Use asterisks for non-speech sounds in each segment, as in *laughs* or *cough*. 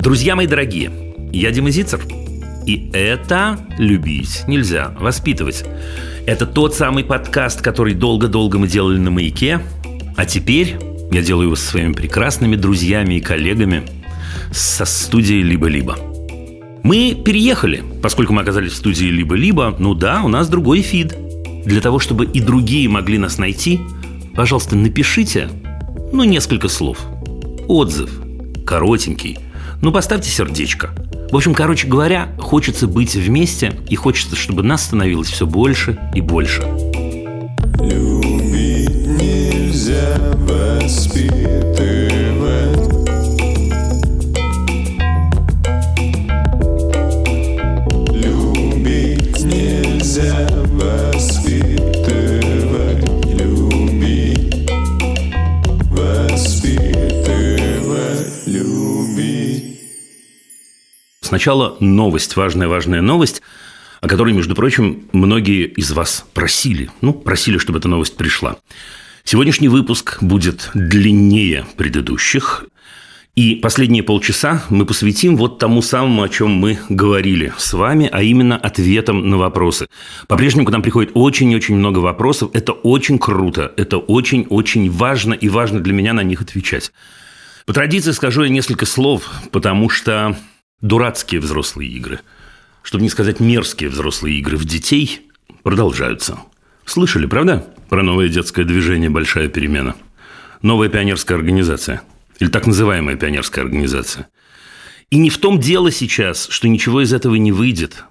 Друзья мои дорогие, я Дима Зицер. И это любить нельзя воспитывать. Это тот самый подкаст, который долго-долго мы делали на маяке. А теперь я делаю его со своими прекрасными друзьями и коллегами со студии «Либо-либо». Мы переехали, поскольку мы оказались в студии «Либо-либо». Ну да, у нас другой фид. Для того, чтобы и другие могли нас найти, пожалуйста, напишите, ну, несколько слов. Отзыв. Коротенький. Ну, поставьте сердечко. В общем, короче говоря, хочется быть вместе и хочется, чтобы нас становилось все больше и больше. Любить нельзя воспитывать. Сначала новость, важная-важная новость, о которой, между прочим, многие из вас просили. Ну, просили, чтобы эта новость пришла. Сегодняшний выпуск будет длиннее предыдущих. И последние полчаса мы посвятим вот тому самому, о чем мы говорили с вами, а именно ответам на вопросы. По-прежнему к нам приходит очень-очень много вопросов. Это очень круто, это очень-очень важно, и важно для меня на них отвечать. По традиции скажу я несколько слов, потому что Дурацкие взрослые игры, чтобы не сказать мерзкие взрослые игры в детей, продолжаются. Слышали, правда, про новое детское движение «Большая перемена»? Новая пионерская организация. Или так называемая пионерская организация. И не в том дело сейчас, что ничего из этого не выйдет,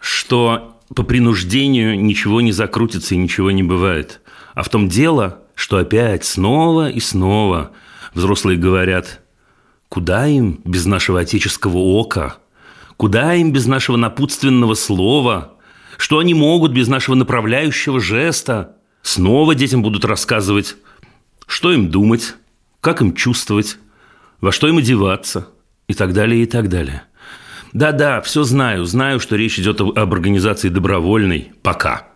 что по принуждению ничего не закрутится и ничего не бывает. А в том дело, что опять снова и снова взрослые говорят – Куда им без нашего отеческого ока? Куда им без нашего напутственного слова? Что они могут без нашего направляющего жеста? Снова детям будут рассказывать, что им думать, как им чувствовать, во что им одеваться и так далее, и так далее. Да-да, все знаю, знаю, что речь идет об организации добровольной, пока.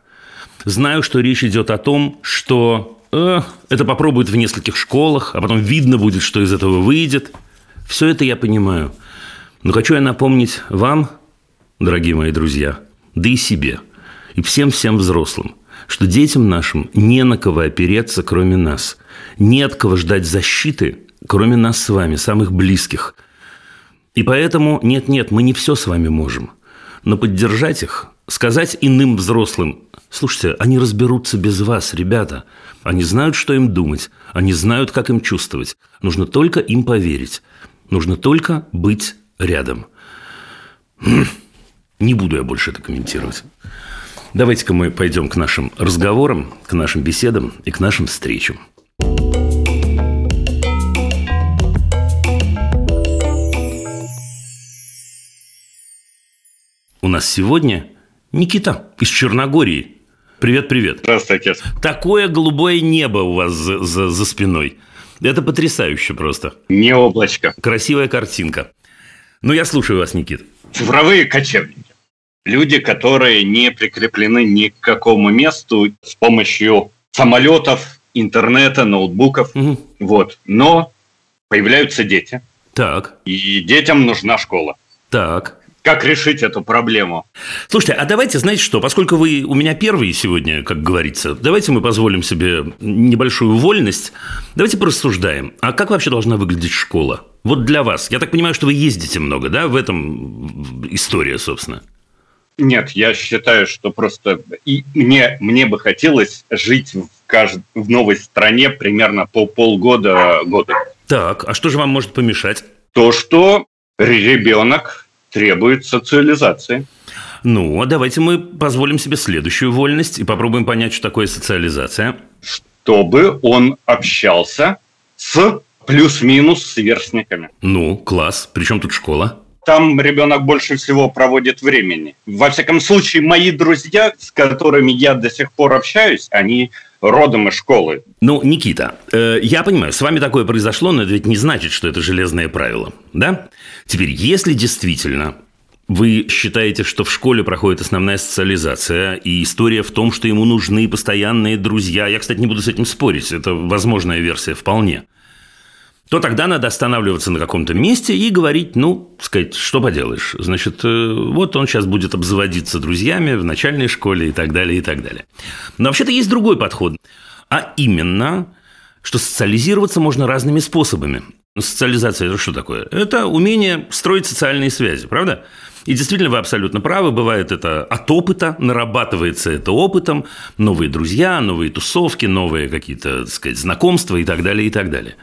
Знаю, что речь идет о том, что э, это попробуют в нескольких школах, а потом видно будет, что из этого выйдет – все это я понимаю. Но хочу я напомнить вам, дорогие мои друзья, да и себе, и всем-всем взрослым, что детям нашим не на кого опереться, кроме нас. Не от кого ждать защиты, кроме нас с вами, самых близких. И поэтому, нет-нет, мы не все с вами можем. Но поддержать их, сказать иным взрослым, слушайте, они разберутся без вас, ребята. Они знают, что им думать, они знают, как им чувствовать. Нужно только им поверить. Нужно только быть рядом. Не буду я больше это комментировать. Давайте-ка мы пойдем к нашим разговорам, к нашим беседам и к нашим встречам. У нас сегодня Никита из Черногории. Привет, привет. Здравствуйте. Такое голубое небо у вас за, за, за спиной. Это потрясающе просто. Не облачко. Красивая картинка. Ну, я слушаю вас, Никит. Цифровые кочевники. Люди, которые не прикреплены ни к какому месту с помощью самолетов, интернета, ноутбуков. Угу. Вот. Но появляются дети. Так. И детям нужна школа. Так как решить эту проблему. Слушайте, а давайте, знаете что, поскольку вы у меня первые сегодня, как говорится, давайте мы позволим себе небольшую вольность, давайте порассуждаем. А как вообще должна выглядеть школа? Вот для вас. Я так понимаю, что вы ездите много, да, в этом история, собственно. Нет, я считаю, что просто и мне, мне бы хотелось жить в, кажд... в новой стране примерно по полгода года. Так, а что же вам может помешать? То, что ребенок требует социализации. Ну, а давайте мы позволим себе следующую вольность и попробуем понять, что такое социализация. Чтобы он общался с плюс-минус сверстниками. Ну, класс. Причем тут школа? Там ребенок больше всего проводит времени. Во всяком случае, мои друзья, с которыми я до сих пор общаюсь, они родом из школы. Ну, Никита, э, я понимаю, с вами такое произошло, но это ведь не значит, что это железное правило, да? Теперь, если действительно вы считаете, что в школе проходит основная социализация, и история в том, что ему нужны постоянные друзья. Я, кстати, не буду с этим спорить, это возможная версия вполне. То тогда надо останавливаться на каком-то месте и говорить, ну, сказать, что поделаешь. Значит, э, вот он сейчас будет обзаводиться друзьями в начальной школе и так далее, и так далее. Но вообще-то есть другой подход. А именно, что социализироваться можно разными способами. Социализация – это что такое? Это умение строить социальные связи, правда? И действительно, вы абсолютно правы, бывает это от опыта, нарабатывается это опытом, новые друзья, новые тусовки, новые какие-то, так сказать, знакомства и так далее, и так далее.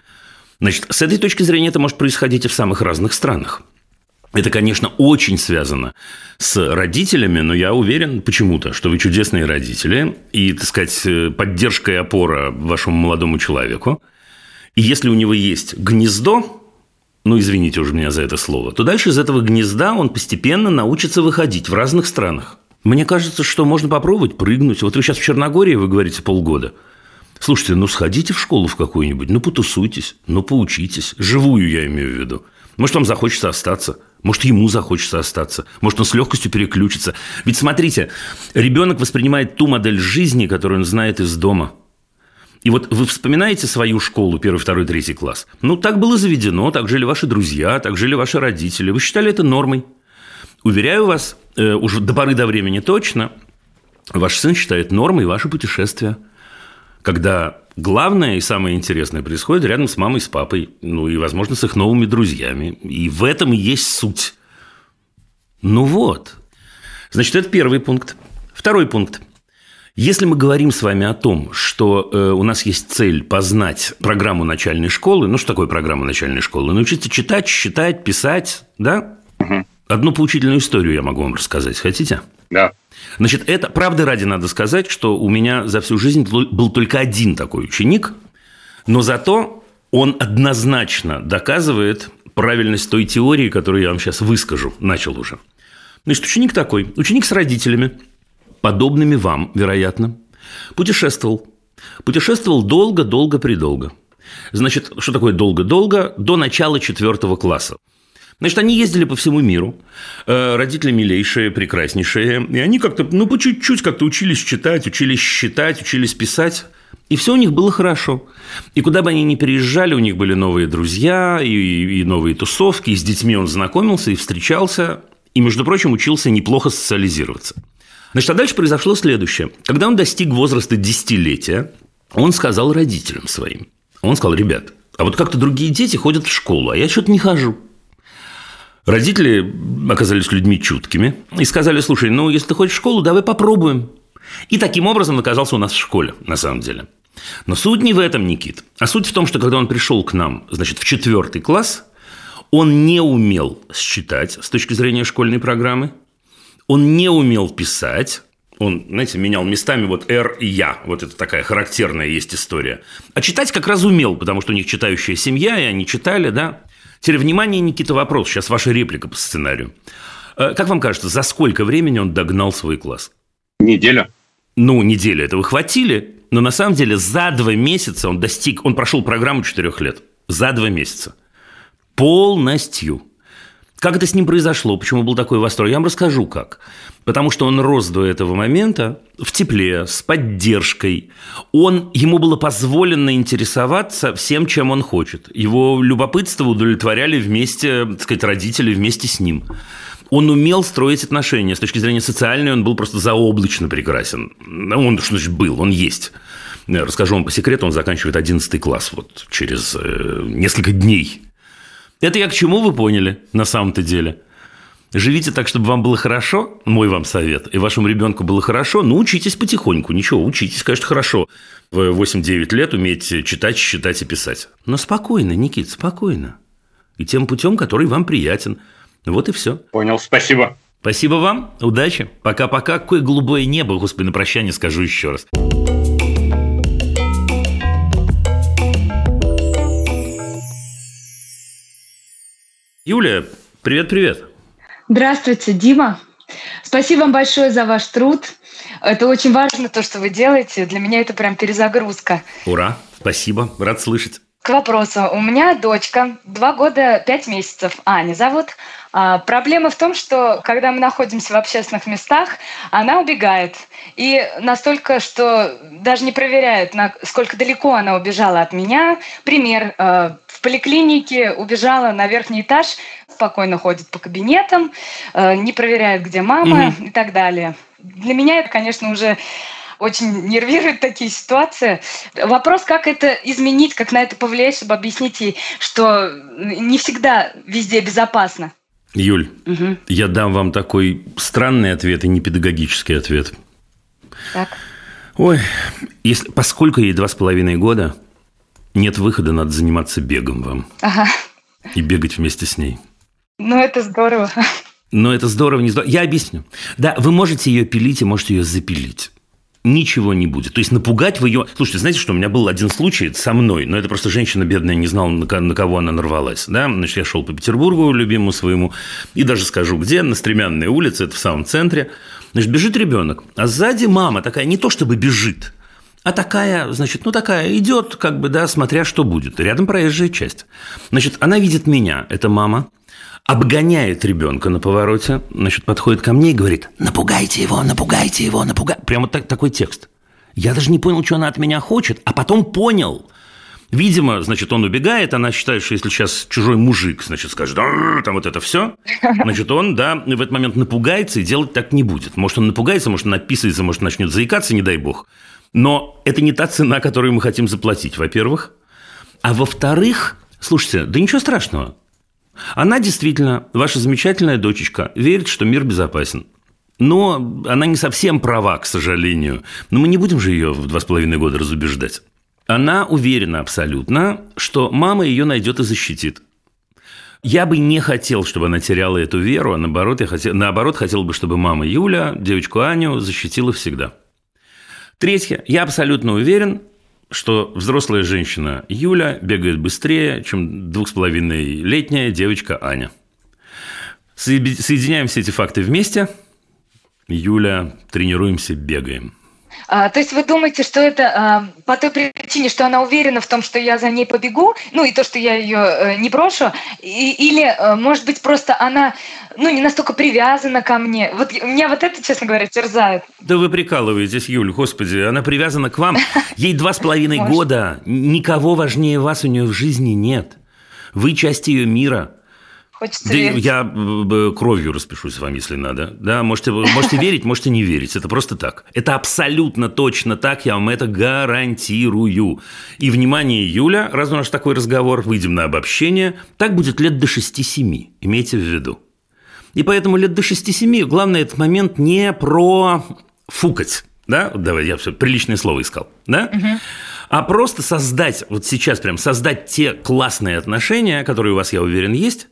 Значит, с этой точки зрения это может происходить и в самых разных странах. Это, конечно, очень связано с родителями, но я уверен почему-то, что вы чудесные родители и, так сказать, поддержка и опора вашему молодому человеку. И если у него есть гнездо, ну, извините уже меня за это слово, то дальше из этого гнезда он постепенно научится выходить в разных странах. Мне кажется, что можно попробовать прыгнуть. Вот вы сейчас в Черногории, вы говорите, полгода – Слушайте, ну сходите в школу в какую-нибудь, ну потусуйтесь, ну поучитесь. Живую я имею в виду. Может, вам захочется остаться. Может, ему захочется остаться. Может, он с легкостью переключится. Ведь смотрите, ребенок воспринимает ту модель жизни, которую он знает из дома. И вот вы вспоминаете свою школу, первый, второй, третий класс. Ну, так было заведено, так жили ваши друзья, так жили ваши родители. Вы считали это нормой. Уверяю вас, э, уже до поры до времени точно, ваш сын считает нормой ваше путешествие – когда главное и самое интересное происходит рядом с мамой, с папой, ну и, возможно, с их новыми друзьями. И в этом и есть суть. Ну вот. Значит, это первый пункт. Второй пункт. Если мы говорим с вами о том, что э, у нас есть цель познать программу начальной школы, ну что такое программа начальной школы? Научиться читать, считать, писать, да? Угу. Одну поучительную историю я могу вам рассказать. Хотите? Да. Значит, это правда ради надо сказать, что у меня за всю жизнь был только один такой ученик, но зато он однозначно доказывает правильность той теории, которую я вам сейчас выскажу, начал уже. Значит, ученик такой, ученик с родителями, подобными вам, вероятно, путешествовал. Путешествовал долго-долго-предолго. Значит, что такое долго-долго? До начала четвертого класса. Значит, они ездили по всему миру, э, родители милейшие, прекраснейшие, и они как-то, ну, по чуть-чуть как-то учились читать, учились считать, учились писать, и все у них было хорошо. И куда бы они ни переезжали, у них были новые друзья и, и новые тусовки, и с детьми он знакомился и встречался, и, между прочим, учился неплохо социализироваться. Значит, а дальше произошло следующее. Когда он достиг возраста десятилетия, он сказал родителям своим, он сказал, ребят, а вот как-то другие дети ходят в школу, а я что-то не хожу. Родители оказались людьми чуткими и сказали, слушай, ну, если ты хочешь в школу, давай попробуем. И таким образом оказался у нас в школе, на самом деле. Но суть не в этом, Никит. А суть в том, что когда он пришел к нам, значит, в четвертый класс, он не умел считать с точки зрения школьной программы, он не умел писать, он, знаете, менял местами вот «р» и «я». Вот это такая характерная есть история. А читать как раз умел, потому что у них читающая семья, и они читали, да. Теперь, внимание, Никита, вопрос. Сейчас ваша реплика по сценарию. Э, как вам кажется, за сколько времени он догнал свой класс? Неделя. Ну, неделю этого хватили, но на самом деле за два месяца он достиг, он прошел программу четырех лет. За два месяца. Полностью. Как это с ним произошло? Почему был такой восторг? Я вам расскажу, как. Потому что он рос до этого момента в тепле, с поддержкой. Он, ему было позволено интересоваться всем, чем он хочет. Его любопытство удовлетворяли вместе, так сказать, родители вместе с ним. Он умел строить отношения. С точки зрения социальной он был просто заоблачно прекрасен. Он, что значит, был, он есть. Расскажу вам по секрету, он заканчивает 11 класс вот через э, несколько дней. Это я к чему вы поняли на самом-то деле? Живите так, чтобы вам было хорошо, мой вам совет, и вашему ребенку было хорошо, ну, учитесь потихоньку, ничего, учитесь, конечно, хорошо. В 8-9 лет умеете читать, считать и писать. Но спокойно, Никит, спокойно. И тем путем, который вам приятен. Вот и все. Понял, спасибо. Спасибо вам, удачи. Пока-пока. Какое голубое небо, господи, на прощание скажу еще раз. Юлия, привет-привет. Здравствуйте, Дима. Спасибо вам большое за ваш труд. Это очень важно, то, что вы делаете. Для меня это прям перезагрузка. Ура, спасибо, рад слышать. К вопросу. У меня дочка, два года, пять месяцев, Аня зовут. А, проблема в том, что когда мы находимся в общественных местах, она убегает. И настолько, что даже не проверяет, насколько далеко она убежала от меня. Пример. Поликлинике убежала на верхний этаж, спокойно ходит по кабинетам, э, не проверяет, где мама угу. и так далее. Для меня это, конечно, уже очень нервирует такие ситуации. Вопрос, как это изменить, как на это повлиять, чтобы объяснить ей, что не всегда везде безопасно. Юль, угу. я дам вам такой странный ответ и не педагогический ответ. Так. Ой, если, поскольку ей два с половиной года, нет выхода, надо заниматься бегом вам. Ага. И бегать вместе с ней. Ну, это здорово. Но это здорово, не здорово. Я объясню. Да, вы можете ее пилить и можете ее запилить ничего не будет. То есть напугать вы ее... Слушайте, знаете, что у меня был один случай со мной, но это просто женщина бедная не знала, на кого она нарвалась. Да? Значит, я шел по Петербургу, любимому своему, и даже скажу, где, на Стремянной улице, это в самом центре. Значит, бежит ребенок, а сзади мама такая, не то чтобы бежит, а такая, значит, ну такая, идет, как бы, да, смотря что будет. Рядом проезжая часть. Значит, она видит меня, это мама, обгоняет ребенка на повороте, значит, подходит ко мне и говорит, напугайте его, напугайте его, напугайте. Прямо так, такой текст. Я даже не понял, что она от меня хочет, а потом понял. Видимо, значит, он убегает, она считает, что если сейчас чужой мужик, значит, скажет, там вот это все, значит, он, да, в этот момент напугается и делать так не будет. Может, он напугается, может, написывается, может, начнет заикаться, не дай бог. Но это не та цена, которую мы хотим заплатить, во-первых. А во-вторых, слушайте, да ничего страшного. Она действительно, ваша замечательная дочечка, верит, что мир безопасен. Но она не совсем права, к сожалению. Но мы не будем же ее в два с половиной года разубеждать. Она уверена абсолютно, что мама ее найдет и защитит. Я бы не хотел, чтобы она теряла эту веру, а наоборот, я хотел, наоборот, хотел бы, чтобы мама Юля девочку Аню защитила всегда. Третье. Я абсолютно уверен, что взрослая женщина Юля бегает быстрее, чем двух с половиной летняя девочка Аня. Соединяем все эти факты вместе. Юля, тренируемся, бегаем. А, то есть вы думаете, что это а, по той причине, что она уверена в том, что я за ней побегу, ну и то, что я ее э, не брошу, и, или, э, может быть, просто она ну, не настолько привязана ко мне. Вот меня вот это, честно говоря, терзает. Да вы прикалываетесь, Юль, господи, она привязана к вам. *laughs* Ей два с половиной года. Никого важнее вас у нее в жизни нет. Вы часть ее мира. Хочется да верить. Я кровью распишусь вам, если надо. Да, можете, можете верить, можете не верить. Это просто так. Это абсолютно точно так, я вам это гарантирую. И, внимание, Юля, раз у нас такой разговор, выйдем на обобщение, так будет лет до 6-7, имейте в виду. И поэтому лет до 6-7 главное этот момент не про фукать. Да, давай, я все приличное слово искал, да? Угу. А просто создать, вот сейчас прям создать те классные отношения, которые у вас, я уверен, есть,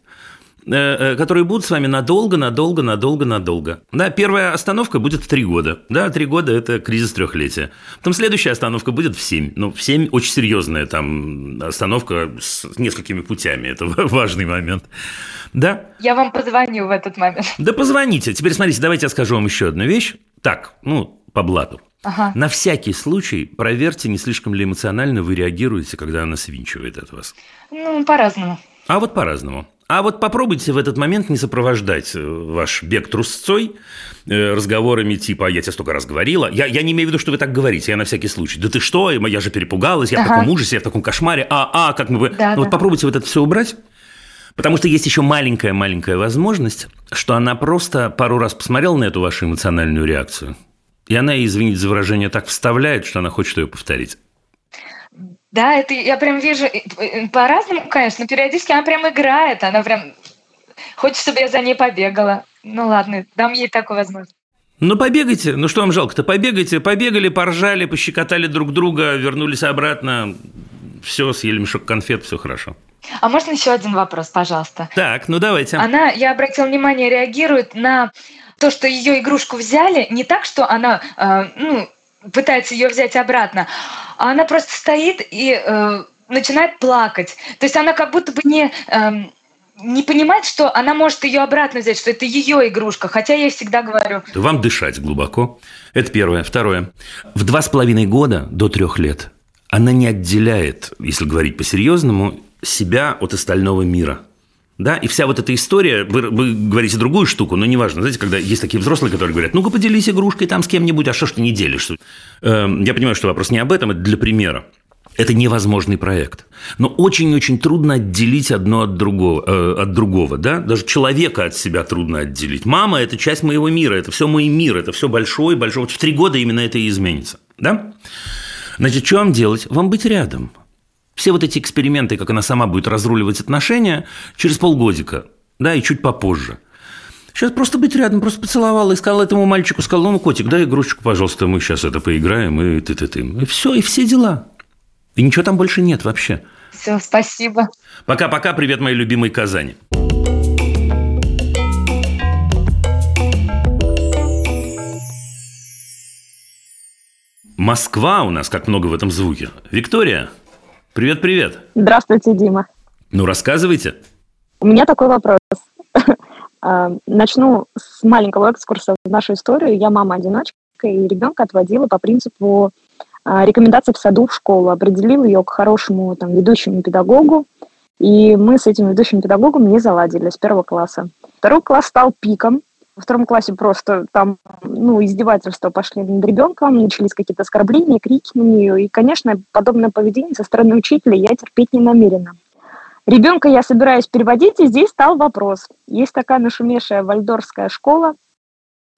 которые будут с вами надолго, надолго, надолго, надолго. Да, первая остановка будет в три года. Да, три года – это кризис трехлетия. Потом следующая остановка будет в семь. Ну, в семь очень серьезная там остановка с несколькими путями. Это *laughs* важный момент. Да? Я вам позвоню в этот момент. Да позвоните. Теперь смотрите, давайте я скажу вам еще одну вещь. Так, ну, по блату. Ага. На всякий случай проверьте, не слишком ли эмоционально вы реагируете, когда она свинчивает от вас. Ну, по-разному. А вот по-разному. А вот попробуйте в этот момент не сопровождать э, ваш бег трусцой э, разговорами типа «я тебе столько раз говорила». Я, я не имею в виду, что вы так говорите, я на всякий случай. «Да ты что? Я же перепугалась, я ага. в таком ужасе, я в таком кошмаре. А, а, как мы бы...» да, ну, да. Вот попробуйте вот это все убрать. Потому что есть еще маленькая-маленькая возможность, что она просто пару раз посмотрела на эту вашу эмоциональную реакцию, и она, извините за выражение, так вставляет, что она хочет ее повторить. Да, это я прям вижу по-разному, конечно, но периодически она прям играет, она прям хочет, чтобы я за ней побегала. Ну ладно, дам ей такую возможность. Ну, побегайте. Ну, что вам жалко-то? Побегайте. Побегали, поржали, пощекотали друг друга, вернулись обратно. Все, съели мешок конфет, все хорошо. А можно еще один вопрос, пожалуйста? Так, ну давайте. Она, я обратила внимание, реагирует на то, что ее игрушку взяли, не так, что она, э, ну, пытается ее взять обратно, а она просто стоит и э, начинает плакать. То есть она как будто бы не... Э, не понимает, что она может ее обратно взять, что это ее игрушка, хотя я всегда говорю. Вам дышать глубоко. Это первое. Второе. В два с половиной года до трех лет она не отделяет, если говорить по-серьезному, себя от остального мира. Да, и вся вот эта история, вы, вы говорите другую штуку, но неважно. Знаете, когда есть такие взрослые, которые говорят, ну-ка поделись игрушкой там с кем-нибудь, а что ж ты не делишь? Эм, я понимаю, что вопрос не об этом, это для примера. Это невозможный проект. Но очень-очень трудно отделить одно от другого, э, от другого, да? Даже человека от себя трудно отделить. Мама – это часть моего мира, это все мой мир, это все большой, большой. Вот в три года именно это и изменится, да? Значит, что вам делать? Вам быть рядом. Все вот эти эксперименты, как она сама будет разруливать отношения, через полгодика, да, и чуть попозже. Сейчас просто быть рядом, просто поцеловала и сказала этому мальчику, сказала, ну, котик, дай игрушечку, пожалуйста, мы сейчас это поиграем, и ты-ты-ты. И все, и все дела. И ничего там больше нет вообще. Все, спасибо. Пока-пока, привет, моей любимой Казани. Москва у нас, как много в этом звуке. Виктория, привет-привет. Здравствуйте, Дима. Ну, рассказывайте. У меня такой вопрос. А, *laughs* начну с маленького экскурса в нашу историю. Я мама-одиночка, и ребенка отводила по принципу а, рекомендации в саду в школу, определил ее к хорошему там, ведущему педагогу, и мы с этим ведущим педагогом не заладили с первого класса. Второй класс стал пиком. Во втором классе просто там, ну, издевательства пошли над ребенком, начались какие-то оскорбления, крики на нее. И, конечно, подобное поведение со стороны учителя я терпеть не намерена. Ребенка я собираюсь переводить, и здесь стал вопрос. Есть такая нашумевшая вальдорская школа,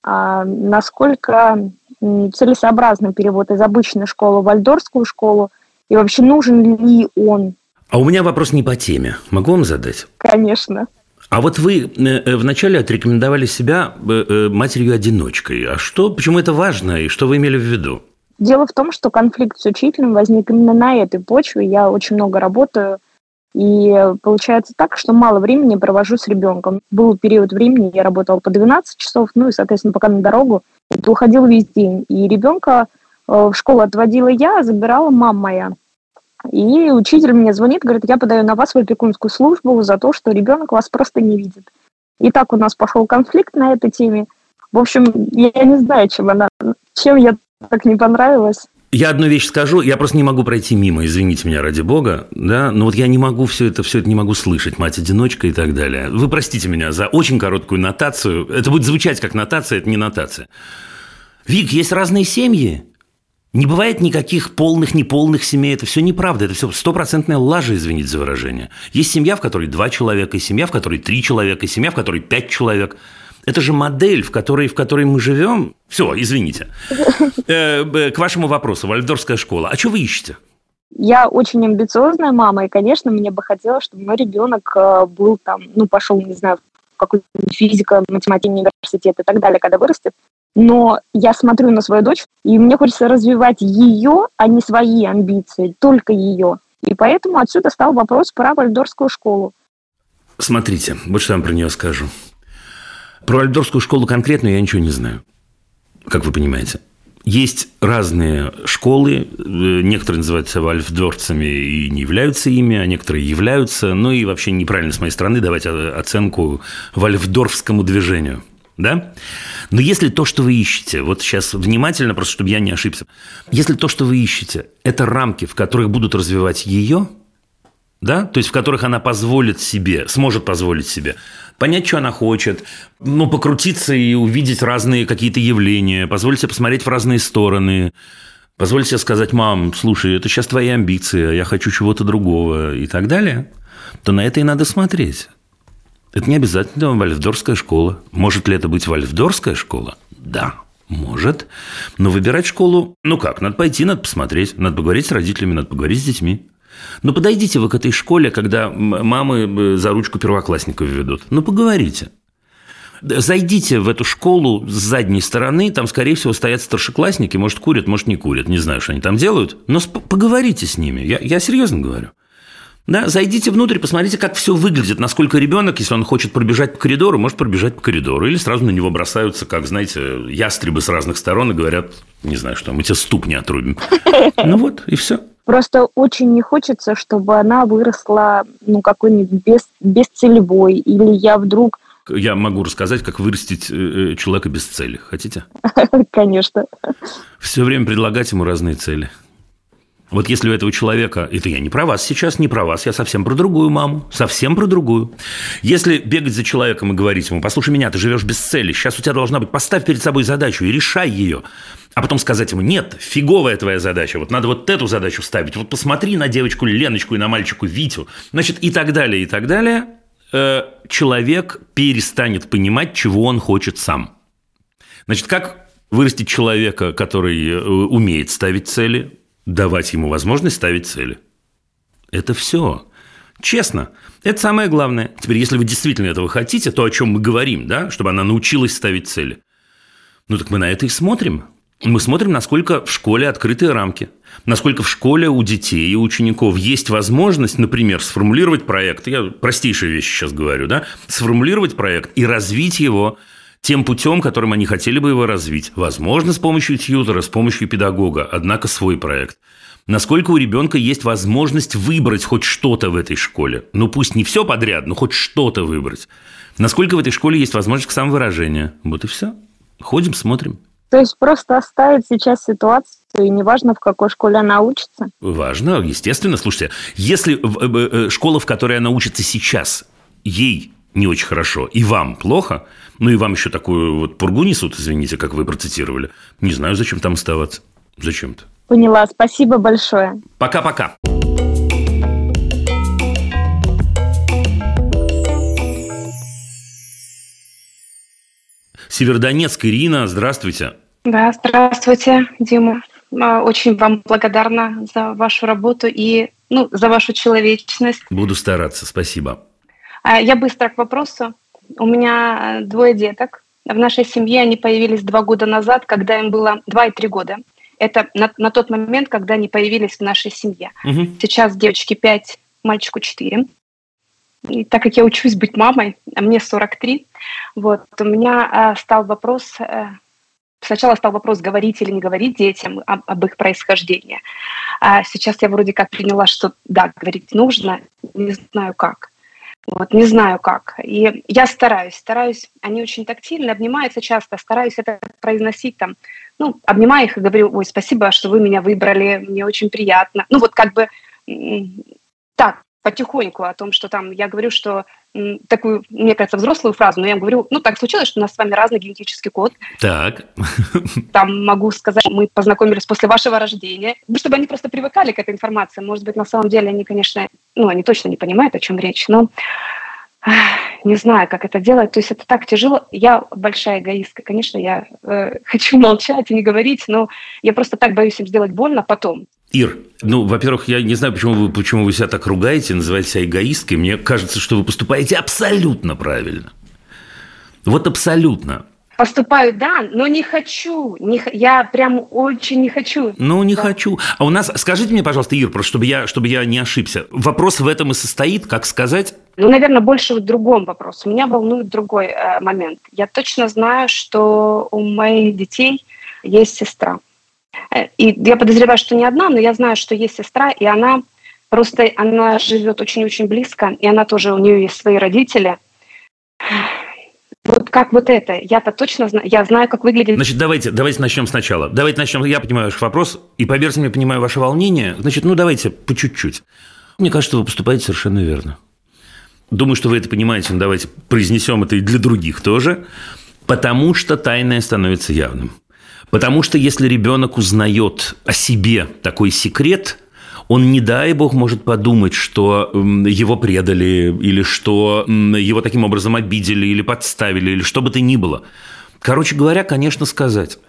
а насколько целесообразный перевод из обычной школы в вальдорскую школу, и вообще нужен ли он. А у меня вопрос не по теме. Могу вам задать? Конечно. А вот вы э, э, вначале отрекомендовали себя э, матерью-одиночкой. А что, почему это важно и что вы имели в виду? Дело в том, что конфликт с учителем возник именно на этой почве. Я очень много работаю, и получается так, что мало времени провожу с ребенком. Был период времени, я работала по 12 часов, ну и, соответственно, пока на дорогу, это уходил весь день. И ребенка в школу отводила я, забирала мама моя. И учитель мне звонит, говорит, я подаю на вас в опекунскую службу за то, что ребенок вас просто не видит. И так у нас пошел конфликт на этой теме. В общем, я не знаю, чем она, чем я так не понравилась. Я одну вещь скажу, я просто не могу пройти мимо, извините меня ради бога, да, но вот я не могу все это, все это не могу слышать, мать-одиночка и так далее. Вы простите меня за очень короткую нотацию, это будет звучать как нотация, это не нотация. Вик, есть разные семьи, не бывает никаких полных, неполных семей. Это все неправда. Это все стопроцентная лажа, извините за выражение. Есть семья, в которой два человека, и семья, в которой три человека, и семья, в которой пять человек. Это же модель, в которой, в которой мы живем. Все, извините. *laughs* Э, к вашему вопросу, Вальдорфская школа. А что вы ищете? Я очень амбициозная мама, и, конечно, мне бы хотелось, чтобы мой ребенок э, был там, ну, пошел, не знаю, в какой-нибудь физико, математику, университет и так далее, когда вырастет. Но я смотрю на свою дочь, и мне хочется развивать ее, а не свои амбиции, только ее. И поэтому отсюда стал вопрос про Вальдорфскую школу. Смотрите, вот что я вам про нее скажу. Про Альдорскую школу конкретно я ничего не знаю, как вы понимаете. Есть разные школы, э, некоторые называются вальфдорцами и не являются ими, а некоторые являются. Ну и вообще неправильно с моей стороны давать оценку вальфдорфскому движению. Да? Но если то, что вы ищете, вот сейчас внимательно, просто чтобы я не ошибся, если то, что вы ищете, это рамки, в которых будут развивать ее, да, то есть в которых она позволит себе, сможет позволить себе понять, что она хочет, ну, покрутиться и увидеть разные какие-то явления, позволить себе посмотреть в разные стороны, позволить себе сказать, мам, слушай, это сейчас твои амбиции, а я хочу чего-то другого и так далее, то на это и надо смотреть. Это не обязательно Вальфдорская школа. Может ли это быть Вальфдорская школа? Да, может. Но выбирать школу, ну как, надо пойти, надо посмотреть, надо поговорить с родителями, надо поговорить с детьми. Ну, подойдите вы к этой школе, когда мамы э, за ручку первоклассников ведут. Ну, поговорите. Зайдите в эту школу с задней стороны, там, скорее всего, стоят старшеклассники, может, курят, может, не курят, не знаю, что они там делают, но поговорите с ними, я, я серьезно говорю. Да, зайдите внутрь, посмотрите, как все выглядит, насколько ребенок, если он хочет пробежать по коридору, может пробежать по коридору. Или сразу на него бросаются, как, знаете, ястребы с разных сторон и говорят, не знаю, что мы тебе ступни отрубим. *laughs* Ну вот, и все. Просто очень не хочется, чтобы она выросла, ну, какой-нибудь без, бесцелевой, или я вдруг... Я могу рассказать, как вырастить э, э, человека без цели. Хотите? *laughs* Конечно. Все время предлагать ему разные цели. Вот если у этого человека, это я не про вас сейчас, не про вас, я совсем про другую маму, совсем про другую. Если бегать за человеком и говорить ему, послушай меня, ты живешь без цели, сейчас у тебя должна быть, поставь перед собой задачу и решай ее, а потом сказать ему, нет, фиговая твоя задача, вот надо вот эту задачу ставить, вот посмотри на девочку Леночку и на мальчику Витю, значит, и так далее, и так далее, э, человек перестанет понимать, чего он хочет сам. Значит, как вырастить человека, который э, умеет ставить цели, давать ему возможность ставить цели. Это все. Честно. Это самое главное. Теперь, если вы действительно этого хотите, то, о чем мы говорим, да, чтобы она научилась ставить цели, ну так мы на это и смотрим. Мы смотрим, насколько в школе открытые рамки, насколько в школе у детей и учеников есть возможность, например, сформулировать проект, я простейшие вещи сейчас говорю, да, сформулировать проект и развить его тем путем, которым они хотели бы его развить. Возможно, с помощью тьютера, с помощью педагога, однако свой проект. Насколько у ребенка есть возможность выбрать хоть что-то в этой школе. Ну, пусть не все подряд, но хоть что-то выбрать. Насколько в этой школе есть возможность к самовыражению. Вот и все. Ходим, смотрим. То есть просто оставить сейчас ситуацию, и неважно, в какой школе она учится? Важно, естественно. Слушайте, если э, э, школа, в которой она учится сейчас, ей не очень хорошо, и вам плохо, ну и вам еще такую вот пургу несут, извините, как вы процитировали, не знаю, зачем там оставаться. Зачем-то. Поняла, спасибо большое. Пока-пока. Севердонецк, Ирина, здравствуйте. Да, здравствуйте, Дима. А, очень вам благодарна за вашу работу и ну, за вашу человечность. Буду стараться, спасибо. А, я быстро к вопросу. У меня э, двое деток. В нашей семье они появились два года назад, когда им было два и три года. Это на, на тот момент, когда они появились в нашей семье. Угу. Сейчас девочке пять, мальчику четыре. И так как я учусь быть мамой, а мне 43, вот, у меня э, стал вопрос, э, сначала стал вопрос, говорить или не говорить детям об, об их происхождении. А сейчас я вроде как приняла, что да, говорить нужно, не знаю как. Вот, не знаю как. И я стараюсь, стараюсь, они очень тактильны, обнимаются часто, стараюсь это произносить там, ну, обнимаю их и говорю, ой, спасибо, что вы меня выбрали, мне очень приятно. Ну, вот как бы так, потихоньку о том, что там я говорю, что такую, мне кажется, взрослую фразу, но я говорю, ну, так случилось, что у нас с вами разный генетический код. Так. *laughs* Там могу сказать, мы познакомились после вашего рождения, ну, чтобы они просто привыкали к этой информации. Может быть, на самом деле они, конечно, ну, они точно не понимают, о чем речь, но не знаю, как это делать. То есть это так тяжело. Я большая эгоистка. Конечно, я э, *laughs* хочу молчать и не говорить, но я просто так боюсь им сделать больно потом. Ир, ну, во-первых, я не знаю, почему вы, почему вы себя так ругаете, называете себя эгоисткой. Мне кажется, что вы поступаете абсолютно правильно. Вот абсолютно. Поступаю, да, но не хочу. Не, я прям очень не хочу. Ну, не да. хочу. А у нас, скажите мне, пожалуйста, Ир, просто чтобы я, чтобы я не ошибся. Вопрос в этом и состоит, как сказать? Ну, наверное, больше в другом вопросе. Меня волнует другой э, момент. Я точно знаю, что у моих детей есть сестра. Э, и я подозреваю, что не одна, но я знаю, что есть сестра, и она просто, она живет очень-очень близко, и она тоже, у нее есть свои родители. Вот как вот это? Я-то точно знаю, я знаю, как выглядит... Значит, давайте, давайте начнем сначала. Давайте начнем, я понимаю ваш вопрос, и поверьте мне, понимаю ваше волнение. Значит, ну давайте по чуть-чуть. Мне кажется, вы поступаете совершенно верно. Думаю, что вы это понимаете, но давайте произнесем это и для других тоже. Потому что тайное становится явным. Потому что если ребенок узнает о себе такой секрет, он, не дай бог, может подумать, что его предали, или что его таким образом обидели, или подставили, или что бы то ни было. Короче говоря, конечно, сказать.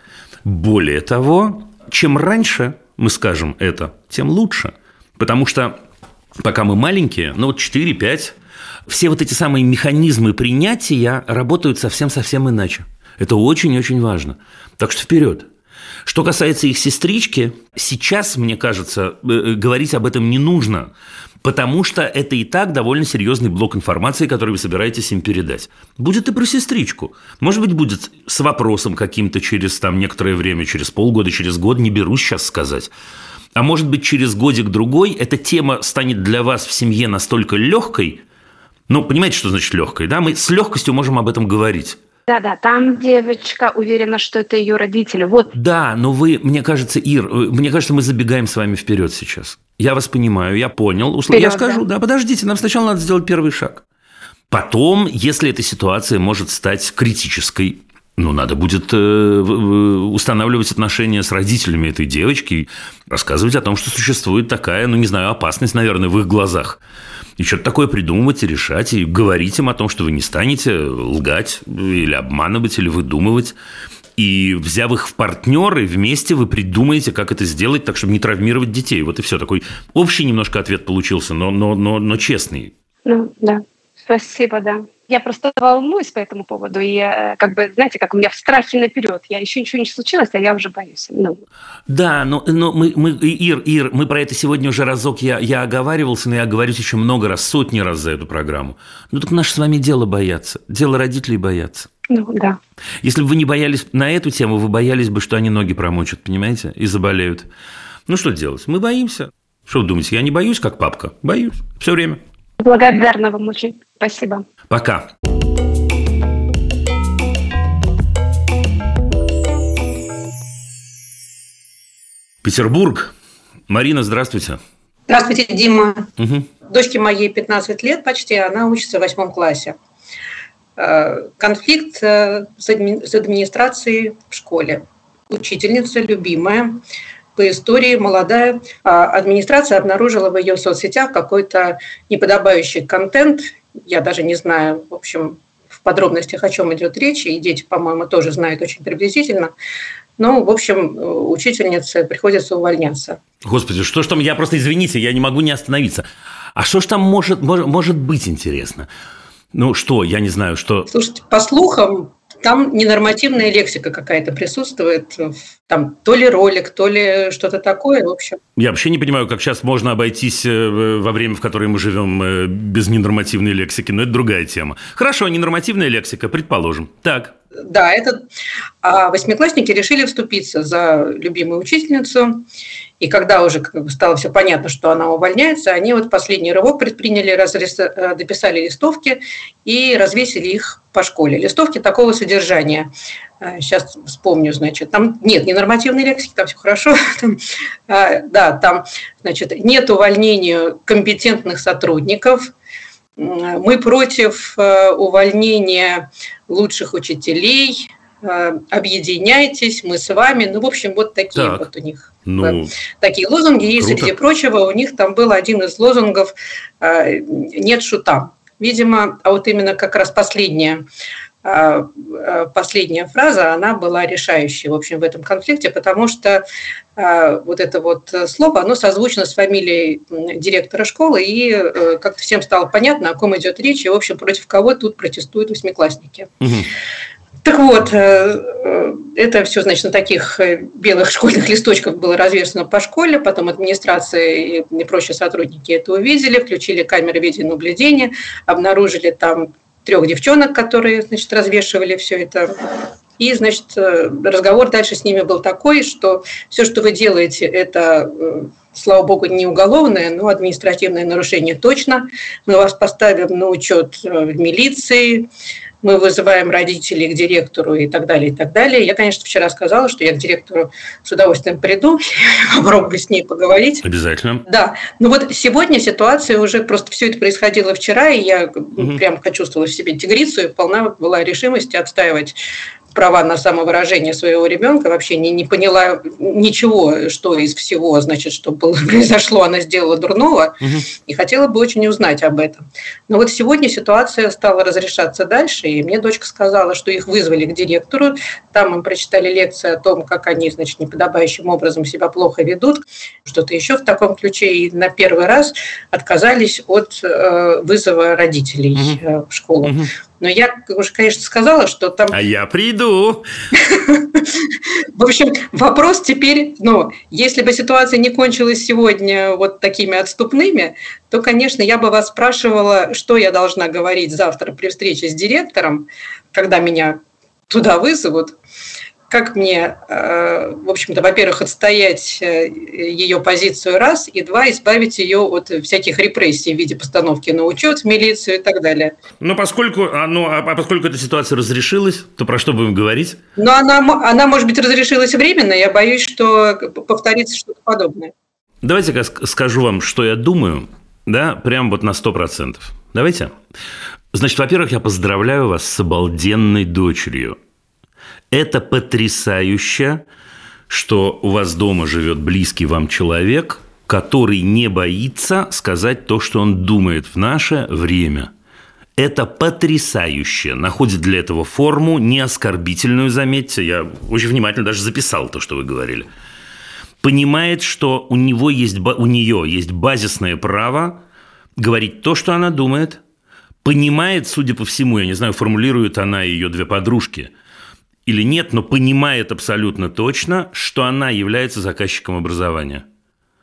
Более того, чем раньше мы скажем это, тем лучше. Потому что пока мы маленькие, ну вот 4-5, все вот эти самые механизмы принятия работают совсем-совсем иначе. Это очень-очень важно. Так что вперед. Что касается их сестрички, сейчас, мне кажется, э, э, говорить об этом не нужно, потому что это и так довольно серьезный блок информации, который вы собираетесь им передать. Будет и про сестричку. Может быть, будет с вопросом каким-то через там некоторое время, через полгода, через год, не берусь сейчас сказать. А может быть, через годик-другой эта тема станет для вас в семье настолько легкой, ну, понимаете, что значит легкой, да? Мы с легкостью можем об этом говорить. Да, да, там девочка уверена, что это ее родители. Вот. Да, но вы, мне кажется, Ир, э, мне кажется, мы забегаем с вами вперед сейчас. Я вас понимаю, я понял. Вперед, я скажу, да. да, подождите, нам сначала надо сделать первый шаг. Потом, если эта ситуация может стать критической, ну, надо будет э, устанавливать отношения с родителями этой девочки, рассказывать о том, что существует такая, ну, не знаю, опасность, наверное, в их глазах. И что-то такое придумывать и решать, и говорить им о том, что вы не станете лгать или обманывать, или выдумывать. И взяв их в партнеры, вместе вы придумаете, как это сделать, так, чтобы не травмировать детей. Вот и все. Такой общий немножко ответ получился, но, но, но, но честный. Ну, да. Спасибо, да. Я просто волнуюсь по этому поводу. И э, как бы, знаете, как у меня в страхе наперед. Я еще ничего не случилось, а я уже боюсь. Ну. Да, но, но мы, мы, Ир, Ир, мы про это сегодня уже разок я, я оговаривался, но я оговорюсь еще много раз, сотни раз за эту программу. Ну так наше с вами дело бояться. Дело родителей бояться. Ну, да. Если бы вы не боялись на эту тему, вы боялись бы, что они ноги промочат, понимаете, и заболеют. Ну, что делать? Мы боимся. Что вы думаете, я не боюсь, как папка? Боюсь. Все время. Благодарна вам очень. Спасибо. Пока. Петербург. Марина, здравствуйте. Здравствуйте, Дима. Угу. Дочке моей 15 лет почти, она учится в восьмом классе. Э, конфликт э, с администрацией в школе. Учительница любимая по истории молодая. А администрация обнаружила в ее соцсетях какой-то неподобающий контент. Я даже не знаю, в общем, в подробностях, о чем идет речь, и дети, по-моему, тоже знают очень приблизительно. Ну, в общем, учительнице приходится увольняться. Господи, что ж там, я просто, извините, я не могу не остановиться. А что ж там может, может, может быть интересно? Ну, что, я не знаю, что... Слушайте, по слухам, там ненормативная лексика какая-то присутствует. Там то ли ролик, то ли что-то такое, в общем. Я вообще не понимаю, как сейчас можно обойтись э, во время, в которое мы живем, э, без ненормативной лексики, но это другая тема. Хорошо, ненормативная лексика, предположим. Так. Да, это... А восьмиклассники решили вступиться за любимую учительницу и когда уже стало все понятно, что она увольняется, они вот последний рывок предприняли, разрис... Э, дописали листовки и развесили их по школе. Листовки такого содержания. Сейчас э, вспомню, значит, там нет ненормативной лексики, там все хорошо. *laughs* Там, э, да, там, значит, нет увольнения компетентных сотрудников, мы против увольнения лучших учителей, объединяйтесь, мы с вами. Ну, в общем, вот такие так. вот у них ну, такие лозунги. И, среди прочего, у них там был один из лозунгов э, «нет шутам». Видимо, а вот именно как раз последняя э, э, последняя фраза, она была решающей, в общем, в этом конфликте, потому что вот это вот слово, оно созвучно с фамилией директора школы, и как-то всем стало понятно, о ком идет речь, и, в общем, против кого тут протестуют восьмиклассники. Угу. Так вот, э, э, это все, значит, на таких э, белых школьных листочках было развешено по школе, потом администрация и прочие сотрудники это увидели, включили камеры видеонаблюдения, обнаружили там трех девчонок, которые, значит, развешивали все это. И, значит, разговор дальше с ними был такой, что все, что вы делаете, это слава богу, не уголовное, но административное нарушение точно. Мы вас поставим на учет в милиции, мы вызываем родителей к директору и так далее, и так далее. Я, конечно, вчера сказала, что я к директору с удовольствием приду, *laughs* попробую с ней поговорить. Обязательно. Да. Ну вот сегодня ситуация уже просто все это происходило вчера, и я угу. прям почувствовала в себе тигрицу, и полна была решимость отстаивать права на самовыражение своего ребенка, вообще не, не поняла ничего, что из всего, значит, что было, *laughs* произошло, она сделала дурного, угу. и хотела бы очень узнать об этом. Но вот сегодня ситуация стала разрешаться дальше, и мне дочка сказала, что их вызвали к директору, там им прочитали лекцию о том, как они, значит, неподобающим образом себя плохо ведут, что-то еще в таком ключе, и на первый раз отказались от э, вызова родителей угу. в школу. Угу. Но я уже, конечно, сказала, что там... А я приду. *laughs* В общем, вопрос теперь, ну, если бы ситуация не кончилась сегодня вот такими отступными, то, конечно, я бы вас спрашивала, что я должна говорить завтра при встрече с директором, когда меня туда вызовут. Как мне, э, в общем-то, во-первых, отстоять э, ее позицию раз, и два, избавить ее от всяких репрессий в виде постановки на учет в милицию и так далее. Но поскольку, а, ну, а поскольку эта ситуация разрешилась, то про что будем говорить? Ну, она, она, может быть, разрешилась временно, я боюсь, что повторится что-то подобное. Давайте-ка скажу вам, что я думаю, да, прям вот на сто процентов. Давайте. Значит, во-первых, я поздравляю вас с обалденной дочерью. Это потрясающе, что у вас дома живет близкий вам человек, который не боится сказать то, что он думает в наше время. Это потрясающе. Находит для этого форму, не оскорбительную, заметьте. Я очень внимательно даже записал то, что вы говорили. Понимает, что у, него есть, у нее есть базисное право говорить то, что она думает. Понимает, судя по всему, я не знаю, формулирует она и ее две подружки – или нет, но понимает абсолютно точно, что она является заказчиком образования.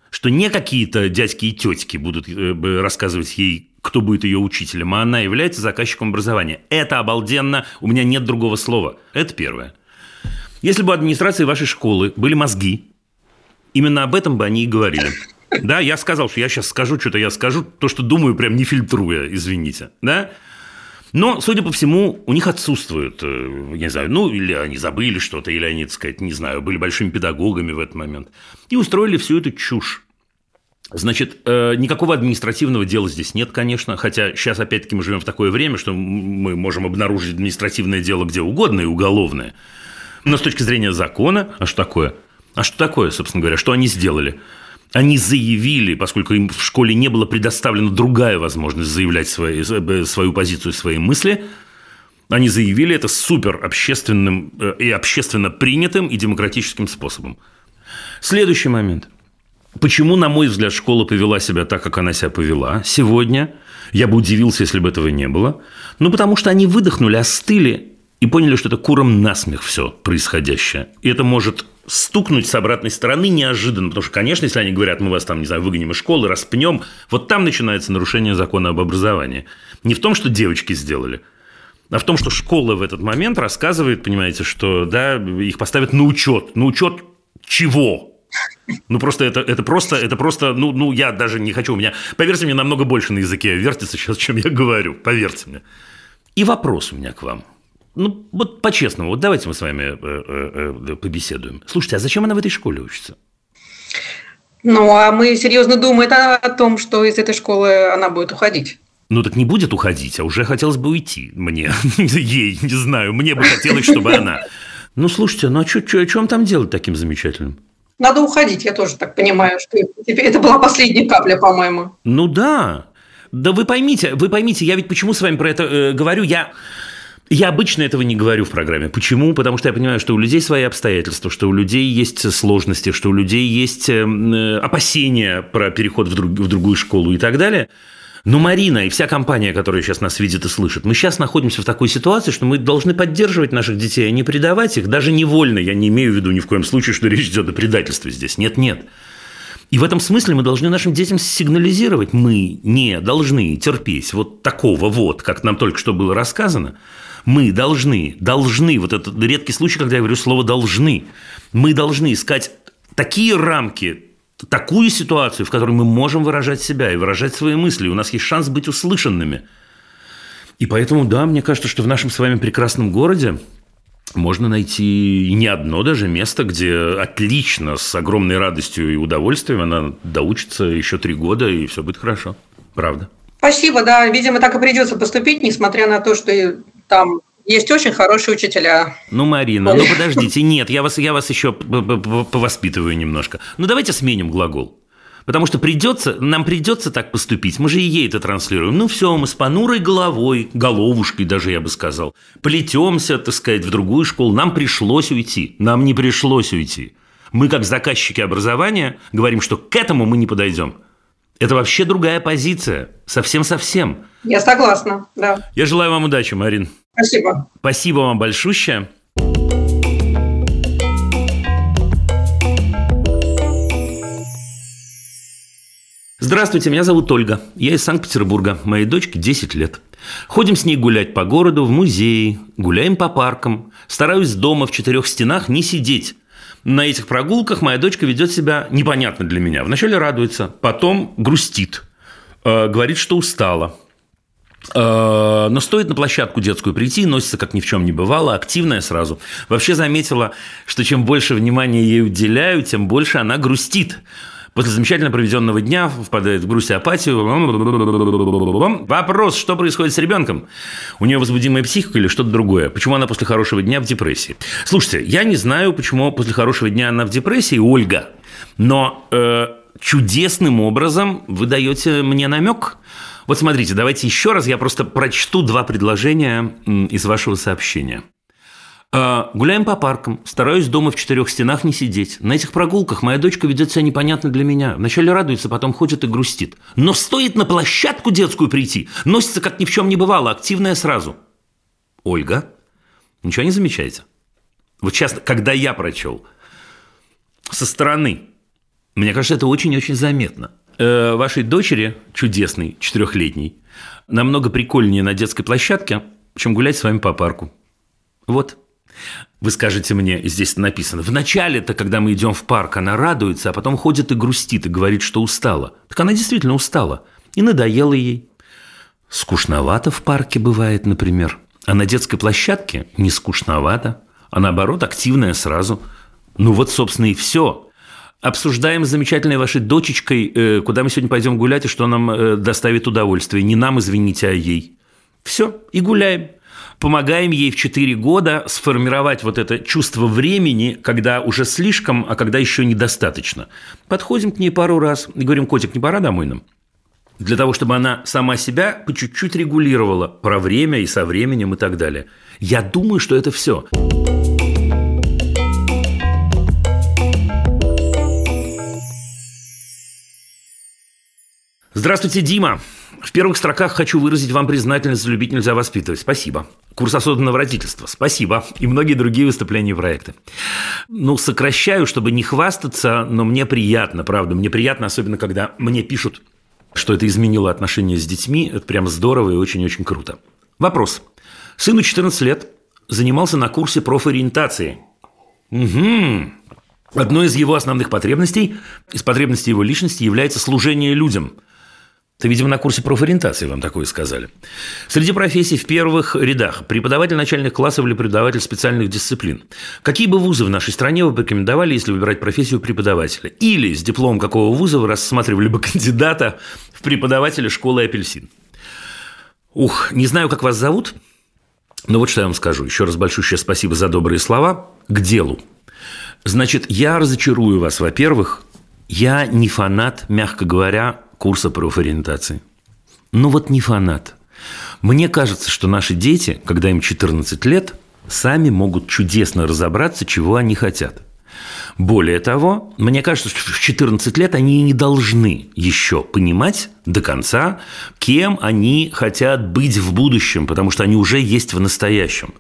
Что не какие-то дядьки и тетки будут э, рассказывать ей, кто будет ее учителем, а она является заказчиком образования. Это обалденно, у меня нет другого слова. Это первое. Если бы у администрации вашей школы были мозги, именно об этом бы они и говорили. Да, я сказал, что я сейчас скажу, что-то я скажу, то, что думаю, прям не фильтруя, извините. Да? Но, судя по всему, у них отсутствуют, э, не знаю, ну, или они забыли что-то, или они, так сказать, не знаю, были большими педагогами в этот момент. И устроили всю эту чушь. Значит, э, никакого административного дела здесь нет, конечно, хотя сейчас, опять-таки, мы живем в такое время, что мы можем обнаружить административное дело где угодно и уголовное. Но с точки зрения закона, а что такое? А что такое, собственно говоря, что они сделали? Они заявили, поскольку им в школе не была предоставлена другая возможность заявлять свои, э, свою позицию, свои мысли, они заявили это супер общественным э, и общественно принятым и демократическим способом. Следующий момент. Почему, на мой взгляд, школа повела себя так, как она себя повела сегодня? Я бы удивился, если бы этого не было. Ну, потому что они выдохнули, остыли и поняли, что это куром насмех все происходящее. И это может стукнуть с обратной стороны неожиданно. Потому что, конечно, если они говорят, мы вас там, не знаю, выгоним из школы, распнем, вот там начинается нарушение закона об образовании. Не в том, что девочки сделали, а в том, что школа в этот момент рассказывает, понимаете, что да, их поставят на учет. На учет чего? Ну, просто это, это просто, это просто, ну, ну, я даже не хочу, у меня, поверьте мне, намного больше на языке вертится сейчас, чем я говорю, поверьте мне. И вопрос у меня к вам. Ну, вот по-честному, вот давайте мы с вами э, э, э, побеседуем. Слушайте, а зачем она в этой школе учится? Ну, а мы серьезно думаем о том, что из этой школы она будет уходить. Ну, так не будет уходить, а уже хотелось бы уйти мне. *laughs* Ей, не знаю, мне бы хотелось, чтобы она... Ну, слушайте, ну а что, вам там делать таким замечательным? Надо уходить, я тоже так понимаю, что это была последняя капля, по-моему. Ну да. Да вы поймите, вы поймите, я ведь почему с вами про это э, говорю, я... Я обычно этого не говорю в программе. Почему? Потому что я понимаю, что у людей свои обстоятельства, что у людей есть сложности, что у людей есть эм, э, опасения про переход в, друг, в другую школу и так далее. Но Марина и вся компания, которая сейчас нас видит и слышит, мы сейчас находимся в такой ситуации, что мы должны поддерживать наших детей, а не предавать их, даже невольно. Я не имею в виду ни в коем случае, что речь идет о предательстве здесь. Нет, нет. И в этом смысле мы должны нашим детям сигнализировать, мы не должны терпеть вот такого вот, как нам только что было рассказано, мы должны, должны, вот это редкий случай, когда я говорю слово «должны», мы должны искать такие рамки, такую ситуацию, в которой мы можем выражать себя и выражать свои мысли. У нас есть шанс быть услышанными. И поэтому, да, мне кажется, что в нашем с вами прекрасном городе можно найти не одно даже место, где отлично, с огромной радостью и удовольствием она доучится еще три года, и все будет хорошо. Правда. Спасибо, да. Видимо, так и придется поступить, несмотря на то, что там есть очень хорошие учителя. Ну, Марина, ну подождите, нет, я вас, я вас еще повоспитываю немножко. Ну, давайте сменим глагол. Потому что придется, нам придется так поступить. Мы же и ей это транслируем. Ну все, мы с понурой головой, головушкой даже, я бы сказал, плетемся, так сказать, в другую школу. Нам пришлось уйти. Нам не пришлось уйти. Мы, как заказчики образования, говорим, что к этому мы не подойдем. Это вообще другая позиция. Совсем-совсем. Я согласна, да. Я желаю вам удачи, Марин. Спасибо. Спасибо вам большое. Здравствуйте, меня зовут Ольга. Я из Санкт-Петербурга. Моей дочке 10 лет. Ходим с ней гулять по городу, в музеи, гуляем по паркам. Стараюсь дома в четырех стенах не сидеть. На этих прогулках моя дочка ведет себя непонятно для меня. Вначале радуется, потом грустит, э, говорит, что устала. Э, но стоит на площадку детскую прийти, носится как ни в чем не бывало, активная сразу. Вообще заметила, что чем больше внимания ей уделяю, тем больше она грустит. После замечательно проведенного дня впадает в грусть и апатию. Вопрос, что происходит с ребенком? У нее возбудимая психика или что-то другое? Почему она после хорошего дня в депрессии? Слушайте, я не знаю, почему после хорошего дня она в депрессии, Ольга, но э, чудесным образом вы даете мне намек. Вот смотрите, давайте еще раз я просто прочту два предложения из вашего сообщения. А, гуляем по паркам, стараюсь дома в четырех стенах не сидеть. На этих прогулках моя дочка ведет себя непонятно для меня. Вначале радуется, потом ходит и грустит. Но стоит на площадку детскую прийти, носится как ни в чем не бывало, активная сразу. Ольга, ничего не замечаете? Вот сейчас, когда я прочел, со стороны, мне кажется, это очень-очень заметно. Э, вашей дочери, чудесной, четырехлетней, намного прикольнее на детской площадке, чем гулять с вами по парку. Вот. Вы скажете мне, здесь написано, в начале-то, когда мы идем в парк, она радуется, а потом ходит и грустит, и говорит, что устала. Так она действительно устала. И надоела ей. Скучновато в парке бывает, например. А на детской площадке не скучновато, а наоборот активная сразу. Ну вот, собственно, и все. Обсуждаем с замечательной вашей дочечкой, э, куда мы сегодня пойдем гулять и что нам э, доставит удовольствие. Не нам, извините, а ей. Все, и гуляем помогаем ей в 4 года сформировать вот это чувство времени, когда уже слишком, а когда еще недостаточно. Подходим к ней пару раз и говорим, котик, не пора домой нам? Для того, чтобы она сама себя по чуть-чуть регулировала про время и со временем и так далее. Я думаю, что это все. Здравствуйте, Дима. В первых строках хочу выразить вам признательность за «Любить нельзя воспитывать». Спасибо. Курс осознанного родительства. Спасибо. И многие другие выступления и проекты. Ну, сокращаю, чтобы не хвастаться, но мне приятно, правда. Мне приятно, особенно когда мне пишут, что это изменило отношения с детьми. Это прям здорово и очень-очень круто. Вопрос. Сыну 14 лет, занимался на курсе профориентации. Угу. Одной из его основных потребностей, из потребностей его личности является служение людям – это, видимо, на курсе профориентации вам такое сказали. Среди профессий в первых рядах преподаватель начальных классов или преподаватель специальных дисциплин. Какие бы вузы в нашей стране вы бы рекомендовали, если выбирать профессию преподавателя? Или с дипломом какого вуза вы рассматривали бы *laughs* кандидата в преподавателя школы «Апельсин»? Ух, не знаю, как вас зовут, но вот что я вам скажу. Еще раз большое спасибо за добрые слова. К делу. Значит, я разочарую вас, во-первых, я не фанат, мягко говоря, курса профориентации. Ну вот не фанат. Мне кажется, что наши дети, когда им 14 лет, сами могут чудесно разобраться, чего они хотят. Более того, мне кажется, что в 14 лет они не должны еще понимать до конца, кем они хотят быть в будущем, потому что они уже есть в настоящем.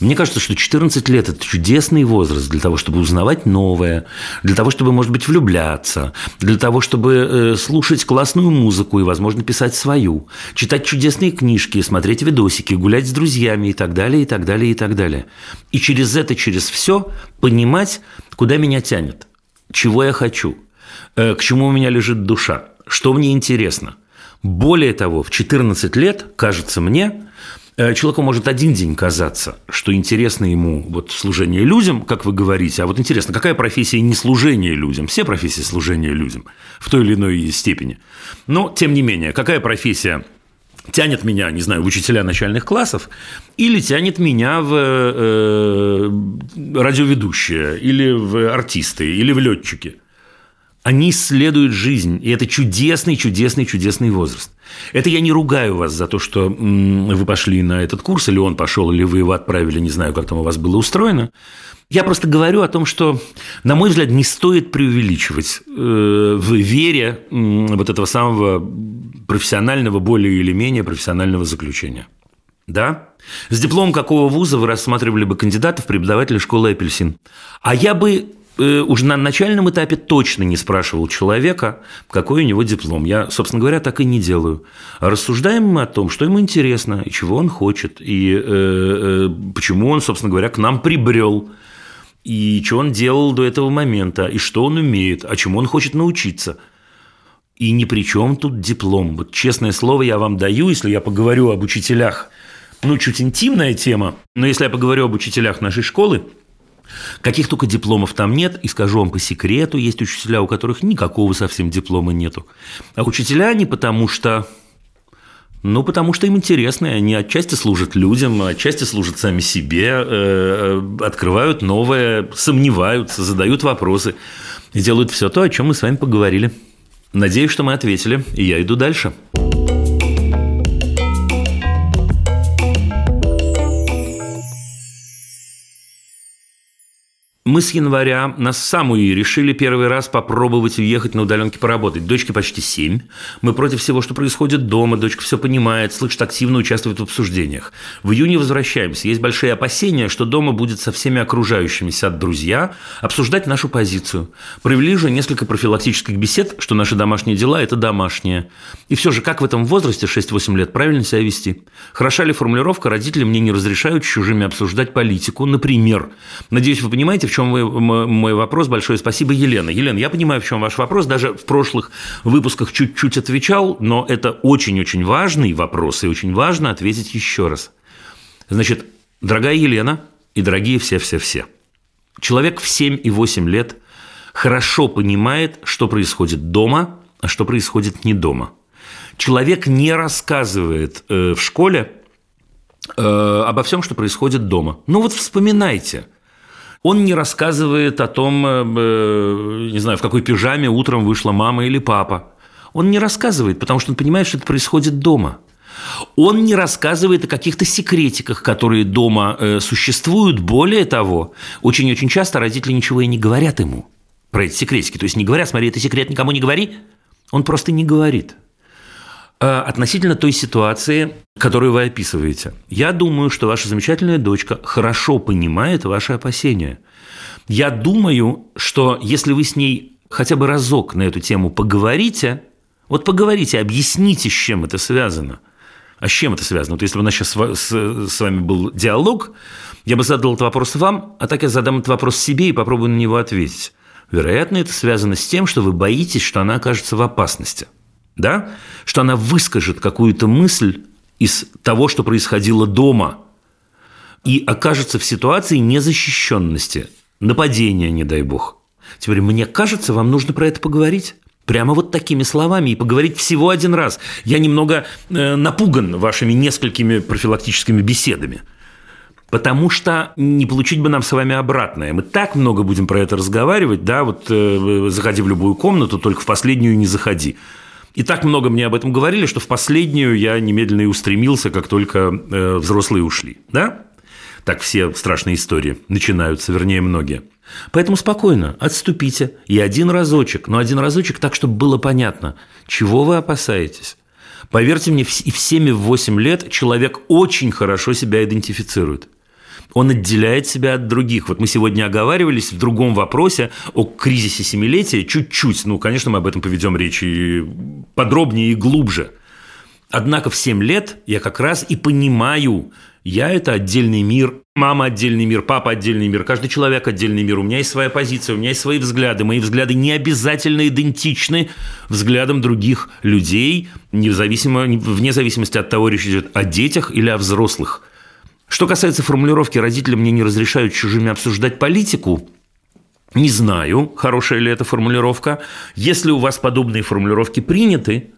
Мне кажется, что 14 лет – это чудесный возраст для того, чтобы узнавать новое, для того, чтобы, может быть, влюбляться, для того, чтобы э, слушать классную музыку и, возможно, писать свою, читать чудесные книжки, смотреть видосики, гулять с друзьями и так далее, и так далее, и так далее. И через это, через все понимать, куда меня тянет, чего я хочу, э, к чему у меня лежит душа, что мне интересно. Более того, в 14 лет, кажется мне, человеку может один день казаться, что интересно ему вот служение людям, как вы говорите, а вот интересно, какая профессия не служение людям? Все профессии служения людям в той или иной степени. Но, тем не менее, какая профессия тянет меня, не знаю, в учителя начальных классов, или тянет меня в э, радиоведущие, или в артисты, или в летчики – они исследуют жизнь, и это чудесный, чудесный, чудесный возраст. Это я не ругаю вас за то, что вы пошли на этот курс, или он пошел, или вы его отправили, не знаю, как там у вас было устроено. Я просто говорю о том, что, на мой взгляд, не стоит преувеличивать э, в вере вот этого самого профессионального, более или менее профессионального заключения. Да? С дипломом какого вуза вы рассматривали бы кандидатов преподавателя школы «Апельсин»? А я бы уже на начальном этапе точно не спрашивал человека, какой у него диплом. Я, собственно говоря, так и не делаю. рассуждаем мы о том, что ему интересно, и чего он хочет, и э, э, почему он, собственно говоря, к нам прибрел, и что он делал до этого момента, и что он умеет, а чему он хочет научиться. И ни при чем тут диплом. Вот честное слово я вам даю, если я поговорю об учителях, ну, чуть интимная тема, но если я поговорю об учителях нашей школы, Каких только дипломов там нет, и скажу вам по секрету, есть учителя, у которых никакого совсем диплома нету. А учителя не потому что... Ну, потому что им интересно, они отчасти служат людям, отчасти служат сами себе, э, открывают новое, сомневаются, задают вопросы делают все то, о чем мы с вами поговорили. Надеюсь, что мы ответили, и я иду дальше. Мы с января на самую решили первый раз попробовать уехать на удаленке поработать. Дочке почти семь. Мы против всего, что происходит дома. Дочка все понимает, слышит, активно участвует в обсуждениях. В июне возвращаемся. Есть большие опасения, что дома будет со всеми окружающими сядут друзья обсуждать нашу позицию. Провели уже несколько профилактических бесед, что наши домашние дела – это домашние. И все же, как в этом возрасте 6-8 лет правильно себя вести? Хороша ли формулировка «родители мне не разрешают с чужими обсуждать политику»? Например. Надеюсь, вы понимаете, в чем вы, мой вопрос. Большое спасибо, Елена. Елена, я понимаю, в чем ваш вопрос. Даже в прошлых выпусках чуть-чуть отвечал, но это очень-очень важный вопрос, и очень важно ответить еще раз. Значит, дорогая Елена и дорогие все-все-все, человек в 7 и 8 лет хорошо понимает, что происходит дома, а что происходит не дома. Человек не рассказывает э, в школе э, обо всем, что происходит дома. Ну вот вспоминайте – он не рассказывает о том, э, э, не знаю, в какой пижаме утром вышла мама или папа. Он не рассказывает, потому что он понимает, что это происходит дома. Он не рассказывает о каких-то секретиках, которые дома э, существуют. Более того, очень-очень часто родители ничего и не говорят ему про эти секретики. То есть не говорят, смотри, это секрет, никому не говори. Он просто не говорит. Э, относительно той ситуации, которую вы описываете. Я думаю, что ваша замечательная дочка хорошо понимает ваши опасения. Я думаю, что если вы с ней хотя бы разок на эту тему поговорите, вот поговорите, объясните, с чем это связано. А с чем это связано? Вот если бы у нас сейчас с вами был диалог, я бы задал этот вопрос вам, а так я задам этот вопрос себе и попробую на него ответить. Вероятно, это связано с тем, что вы боитесь, что она окажется в опасности – да, что она выскажет какую-то мысль из того, что происходило дома, и окажется в ситуации незащищенности, нападения, не дай бог. Теперь, мне кажется, вам нужно про это поговорить. Прямо вот такими словами и поговорить всего один раз. Я немного э, напуган вашими несколькими профилактическими беседами. Потому что не получить бы нам с вами обратное. Мы так много будем про это разговаривать, да, вот э, заходи в любую комнату, только в последнюю не заходи. И так много мне об этом говорили, что в последнюю я немедленно и устремился, как только э, взрослые ушли. Да? Так все страшные истории начинаются, вернее, многие. Поэтому спокойно, отступите. И один разочек, но один разочек так, чтобы было понятно, чего вы опасаетесь. Поверьте мне, и в 7 в 8 лет человек очень хорошо себя идентифицирует он отделяет себя от других. Вот мы сегодня оговаривались в другом вопросе о кризисе семилетия чуть-чуть. Ну, конечно, мы об этом поведем речь и подробнее и глубже. Однако в 7 лет я как раз и понимаю, я – это отдельный мир, мама – отдельный мир, папа – отдельный мир, каждый человек – отдельный мир. У меня есть своя позиция, у меня есть свои взгляды. Мои взгляды не обязательно идентичны взглядам других людей, независимо, вне зависимости от того, речь идет о детях или о взрослых. Что касается формулировки «родители мне не разрешают чужими обсуждать политику», не знаю, хорошая ли эта формулировка. Если у вас подобные формулировки приняты,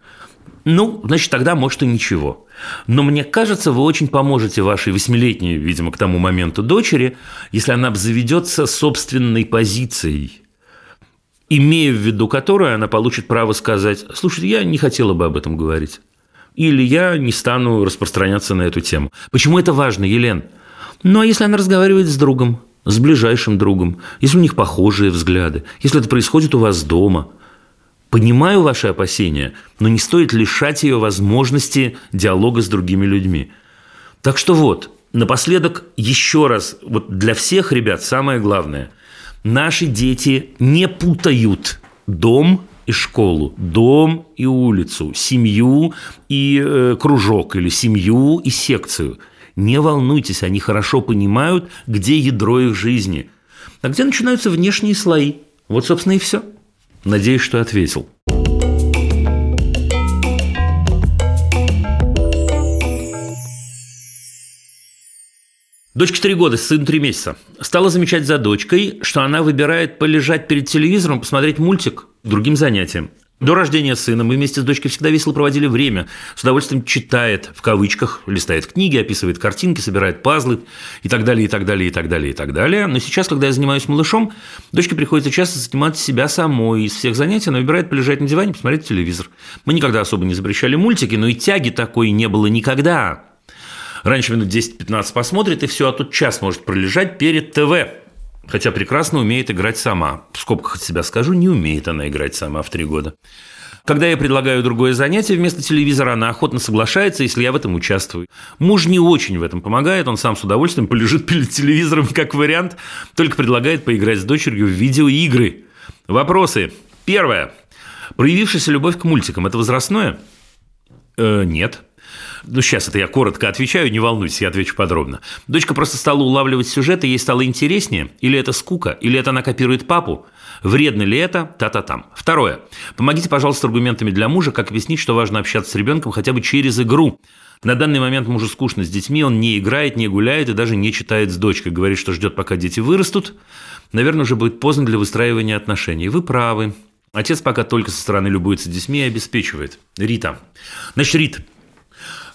ну, значит, тогда, может, и ничего. Но мне кажется, вы очень поможете вашей восьмилетней, видимо, к тому моменту дочери, если она обзаведется собственной позицией, имея в виду которую она получит право сказать, слушай, я не хотела бы об этом говорить или я не стану распространяться на эту тему. Почему это важно, Елен? Ну, а если она разговаривает с другом, с ближайшим другом, если у них похожие взгляды, если это происходит у вас дома, понимаю ваши опасения, но не стоит лишать ее возможности диалога с другими людьми. Так что вот, напоследок еще раз, вот для всех ребят самое главное – Наши дети не путают дом и школу, дом и улицу, семью и э, кружок или семью и секцию. Не волнуйтесь, они хорошо понимают, где ядро их жизни, а где начинаются внешние слои. Вот, собственно, и все. Надеюсь, что ответил. Дочке три года, сын три месяца. Стала замечать за дочкой, что она выбирает полежать перед телевизором, посмотреть мультик другим занятиям. До рождения сына мы вместе с дочкой всегда весело проводили время. С удовольствием читает, в кавычках, листает книги, описывает картинки, собирает пазлы и так далее, и так далее, и так далее, и так далее. Но сейчас, когда я занимаюсь малышом, дочке приходится часто занимать себя самой. Из всех занятий она выбирает полежать на диване, посмотреть телевизор. Мы никогда особо не запрещали мультики, но и тяги такой не было никогда. Раньше минут 10-15 посмотрит, и все, а тут час может пролежать перед ТВ. Хотя прекрасно умеет играть сама. В скобках от себя скажу, не умеет она играть сама в три года. Когда я предлагаю другое занятие вместо телевизора, она охотно соглашается, если я в этом участвую. Муж не очень в этом помогает, он сам с удовольствием полежит перед телевизором *laughs* как вариант, только предлагает поиграть с дочерью в видеоигры. Вопросы. Первое. Проявившаяся любовь к мультикам – это возрастное? Э, нет. Ну, сейчас это я коротко отвечаю, не волнуйтесь, я отвечу подробно. Дочка просто стала улавливать сюжет, и ей стало интереснее, или это скука, или это она копирует папу, Вредно ли это? Та-та-там. Второе. Помогите, пожалуйста, аргументами для мужа, как объяснить, что важно общаться с ребенком хотя бы через игру. На данный момент мужу скучно с детьми, он не играет, не гуляет и даже не читает с дочкой. Говорит, что ждет, пока дети вырастут. Наверное, уже будет поздно для выстраивания отношений. Вы правы. Отец пока только со стороны любуется детьми и обеспечивает. Рита. Значит, Рит,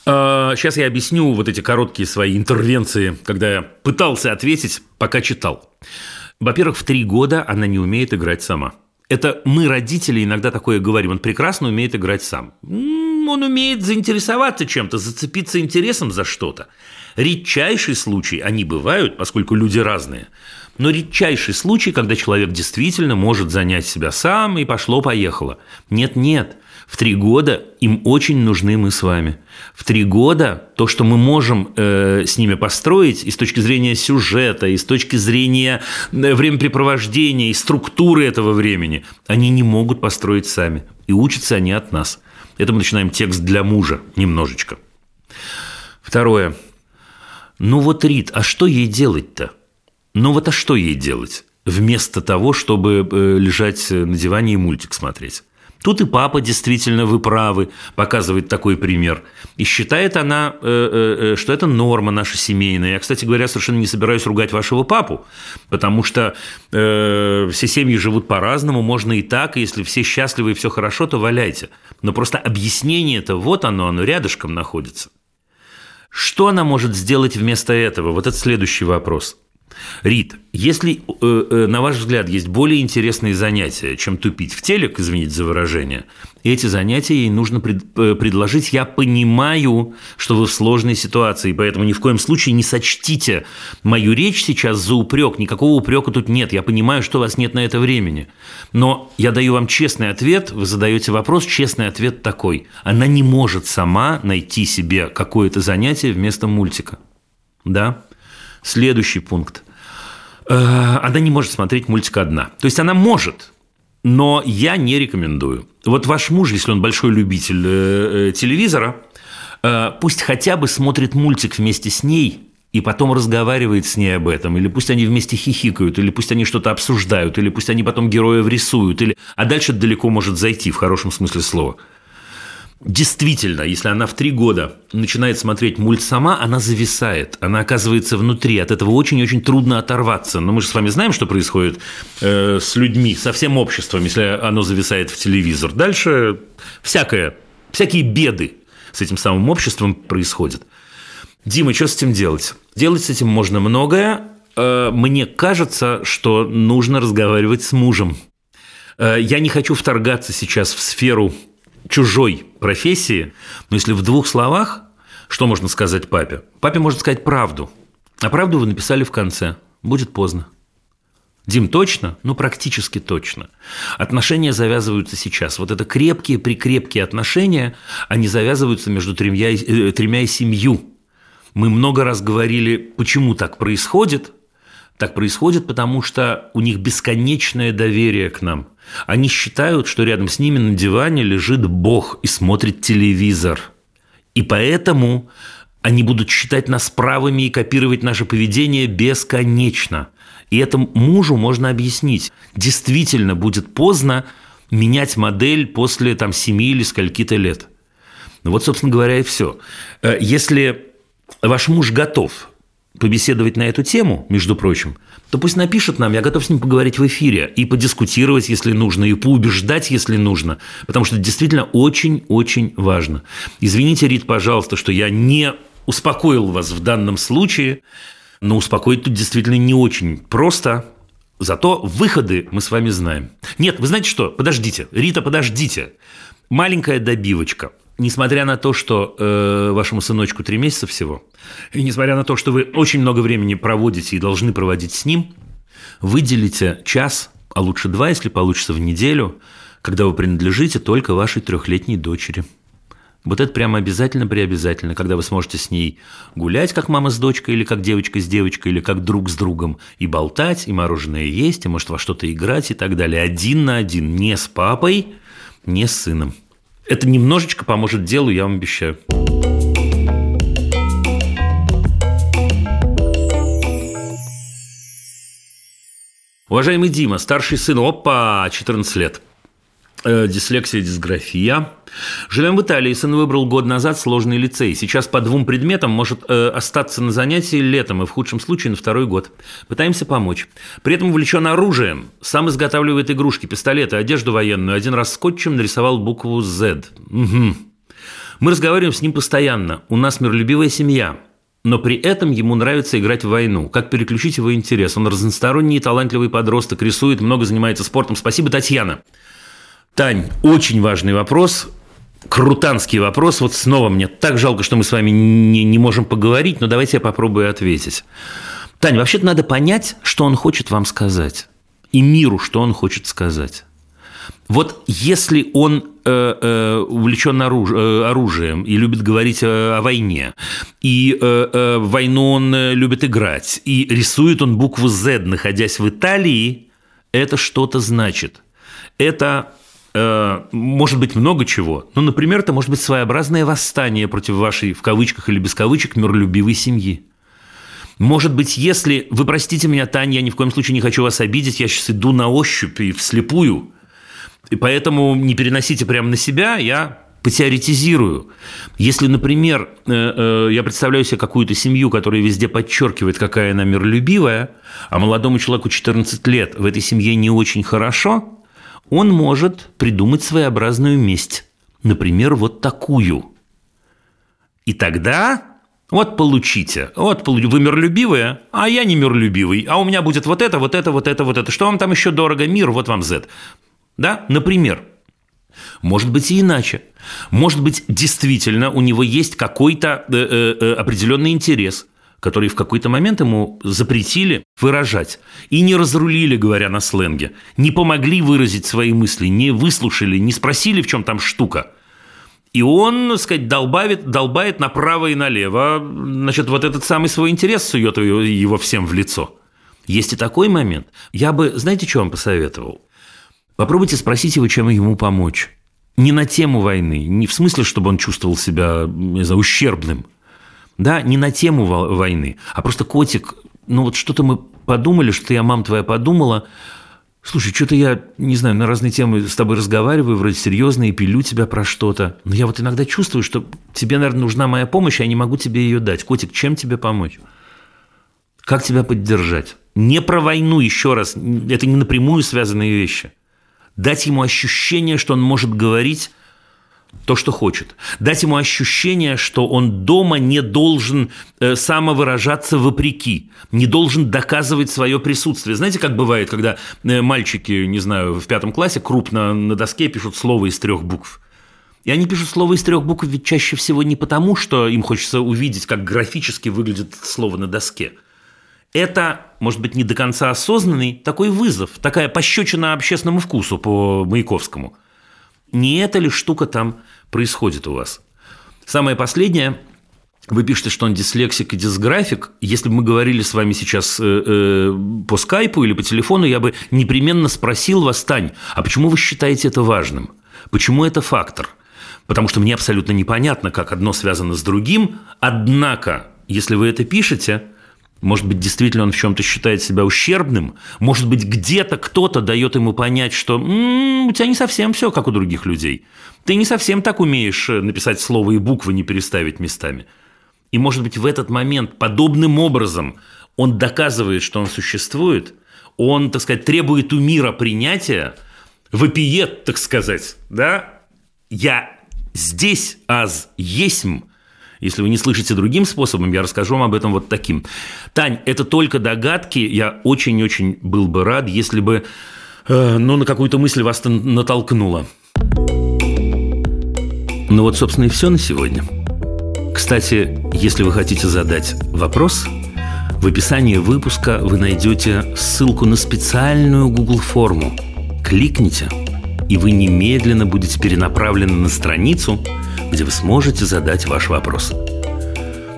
Сейчас а, я объясню вот эти короткие свои интервенции, когда я пытался ответить, пока читал. Во-первых, в три года она не умеет играть сама. Это мы, родители, иногда такое говорим. Он прекрасно умеет играть сам. Он умеет заинтересоваться чем-то, зацепиться интересом за что-то. Редчайший случай, они бывают, поскольку люди разные, но редчайший случай, когда человек действительно может занять себя сам и пошло-поехало. Нет-нет, в три года им очень нужны мы с вами. В три года то, что мы можем э, с ними построить и с точки зрения сюжета, и с точки зрения э, времяпрепровождения, и структуры этого времени, они не могут построить сами. И учатся они от нас. Это мы начинаем текст для мужа немножечко. Второе. Ну вот, Рит, а что ей делать-то? Ну вот, а что ей делать? Вместо того, чтобы э, лежать на диване и мультик смотреть. Тут и папа действительно вы правы, показывает такой пример. И считает она, э, э, э, что это норма наша семейная. Я, кстати говоря, совершенно не собираюсь ругать вашего папу, потому что все семьи живут по-разному, можно и так, и если все счастливы и все хорошо, то валяйте. Но просто объяснение это вот оно, оно рядышком находится. Что она может сделать вместо этого? Вот это следующий вопрос. Рит, если, э, э, на ваш взгляд, есть более интересные занятия, чем тупить в телек, извините за выражение, эти занятия ей нужно пред, э, предложить. Я понимаю, что вы в сложной ситуации, поэтому ни в коем случае не сочтите мою речь сейчас за упрек. Никакого упрека тут нет. Я понимаю, что у вас нет на это времени. Но я даю вам честный ответ, вы задаете вопрос, честный ответ такой. Она не может сама найти себе какое-то занятие вместо мультика. Да? Следующий пункт. Э, она не может смотреть мультик одна. То есть она может, но я не рекомендую. Вот ваш муж, если он большой любитель э, э, телевизора, пусть хотя бы смотрит мультик вместе с ней и потом разговаривает с ней об этом, или пусть они вместе хихикают, или пусть они что-то обсуждают, или пусть они потом героев рисуют, или... а дальше далеко может зайти в хорошем смысле слова – Действительно, если она в три года начинает смотреть мульт сама, она зависает, она оказывается внутри, от этого очень-очень трудно оторваться. Но мы же с вами знаем, что происходит э, с людьми, со всем обществом, если оно зависает в телевизор. Дальше всякое, всякие беды с этим самым обществом происходят. Дима, что с этим делать? Делать с этим можно многое. Э, мне кажется, что нужно разговаривать с мужем. Э, я не хочу вторгаться сейчас в сферу чужой профессии, но если в двух словах, что можно сказать папе? Папе можно сказать правду. А правду вы написали в конце. Будет поздно. Дим, точно? Ну, практически точно. Отношения завязываются сейчас. Вот это крепкие, прикрепкие отношения, они завязываются между тремя, э, тремя и семью. Мы много раз говорили, почему так происходит, Так происходит, потому что у них бесконечное доверие к нам. Они считают, что рядом с ними на диване лежит Бог и смотрит телевизор. И поэтому они будут считать нас правыми и копировать наше поведение бесконечно. И этому мужу можно объяснить. Действительно будет поздно менять модель после там, 7 или скольки-то лет. Ну вот, собственно говоря, и все. Э, если ваш муж готов побеседовать на эту тему, между прочим, то пусть напишет нам, я готов с ним поговорить в эфире и подискутировать, если нужно, и поубеждать, если нужно, потому что это действительно очень-очень важно. Извините, Рит, пожалуйста, что я не успокоил вас в данном случае, но успокоить тут действительно не очень просто, зато выходы мы с вами знаем. Нет, вы знаете что? Подождите, Рита, подождите. Маленькая добивочка – несмотря на то, что э, вашему сыночку три месяца всего, и несмотря на то, что вы очень много времени проводите и должны проводить с ним, выделите час, а лучше два, если получится в неделю, когда вы принадлежите только вашей трехлетней дочери. Вот это прямо обязательно преобязательно, когда вы сможете с ней гулять, как мама с дочкой, или как девочка с девочкой, или как друг с другом, и болтать, и мороженое есть, и может во что-то играть и так далее. Один на один, не с папой, не с сыном. Это немножечко поможет делу, я вам обещаю. Уважаемый Дима, старший сын, опа, 14 лет. Э, дислексия, дисграфия. Живем в Италии. Сын выбрал год назад сложный лицей. Сейчас по двум предметам может э, остаться на занятии летом и в худшем случае на второй год. Пытаемся помочь. При этом увлечен оружием. Сам изготавливает игрушки, пистолеты, одежду военную. Один раз скотчем нарисовал букву Z. Угу. Мы разговариваем с ним постоянно. У нас миролюбивая семья. Но при этом ему нравится играть в войну. Как переключить его интерес? Он разносторонний, талантливый подросток, рисует, много занимается спортом. Спасибо, Татьяна. Тань, очень важный вопрос, крутанский вопрос. Вот снова мне так жалко, что мы с вами не, не можем поговорить, но давайте я попробую ответить. Тань, вообще-то надо понять, что он хочет вам сказать. И миру, что он хочет сказать. Вот если он э, э, увлечен оруж, э, оружием и любит говорить о, о войне, и э, э, войну он э, любит играть, и рисует он букву Z, находясь в Италии, это что-то значит. Это Э, может быть много чего. Ну, например, это может быть своеобразное восстание против вашей, в кавычках или без кавычек, миролюбивой семьи. Может быть, если... Вы простите меня, Таня, я ни в коем случае не хочу вас обидеть, я сейчас иду на ощупь и вслепую, и поэтому не переносите прямо на себя, я потеоретизирую. Если, например, э, э, я представляю себе какую-то семью, которая везде подчеркивает, какая она миролюбивая, а молодому человеку 14 лет в этой семье не очень хорошо, он может придумать своеобразную месть. Например, вот такую. И тогда вот получите. Вот вы миролюбивые, а я не миролюбивый. А у меня будет вот это, вот это, вот это, вот это. Что вам там еще дорого? Мир, вот вам Z. Да? Например. Может быть и иначе. Может быть, действительно у него есть какой-то э, э, э определенный интерес – которые в какой-то момент ему запретили выражать и не разрулили, говоря на сленге, не помогли выразить свои мысли, не выслушали, не спросили, в чем там штука. И он, так сказать, долбает, долбает направо и налево, значит, вот этот самый свой интерес сует его всем в лицо. Есть и такой момент. Я бы, знаете, что вам посоветовал? Попробуйте спросить его, чем ему помочь. Не на тему войны, не в смысле, чтобы он чувствовал себя, не знаю, ущербным, да, не на тему войны, а просто котик, ну вот что-то мы подумали, что я, мам твоя, подумала, слушай, что-то я, не знаю, на разные темы с тобой разговариваю, вроде серьезно, и пилю тебя про что-то, но я вот иногда чувствую, что тебе, наверное, нужна моя помощь, а я не могу тебе ее дать. Котик, чем тебе помочь? Как тебя поддержать? Не про войну, еще раз, это не напрямую связанные вещи. Дать ему ощущение, что он может говорить то, что хочет. Дать ему ощущение, что он дома не должен э, самовыражаться вопреки, не должен доказывать свое присутствие. Знаете, как бывает, когда э, мальчики, не знаю, в пятом классе крупно на доске пишут слово из трех букв. И они пишут слово из трех букв ведь чаще всего не потому, что им хочется увидеть, как графически выглядит слово на доске. Это, может быть, не до конца осознанный такой вызов, такая пощечина общественному вкусу по Маяковскому – не эта ли штука там происходит у вас? Самое последнее. вы пишете, что он дислексик и дисграфик. Если бы мы говорили с вами сейчас э, э, по скайпу или по телефону, я бы непременно спросил вас, Тань, а почему вы считаете это важным? Почему это фактор? Потому что мне абсолютно непонятно, как одно связано с другим. Однако, если вы это пишете, может быть, действительно он в чем-то считает себя ущербным. Может быть, где-то кто-то дает ему понять, что м-м, у тебя не совсем все как у других людей. Ты не совсем так умеешь э, написать слово и буквы не переставить местами. И, может быть, в этот момент подобным образом он доказывает, что он существует, он, так сказать, требует у мира принятия, вопиет, так сказать, да, я здесь аз есмь, если вы не слышите другим способом, я расскажу вам об этом вот таким. Тань, это только догадки. Я очень-очень был бы рад, если бы э, ну, на какую-то мысль вас натолкнуло. Ну вот, собственно, и все на сегодня. Кстати, если вы хотите задать вопрос, в описании выпуска вы найдете ссылку на специальную Google форму. Кликните, и вы немедленно будете перенаправлены на страницу, где вы сможете задать ваш вопрос.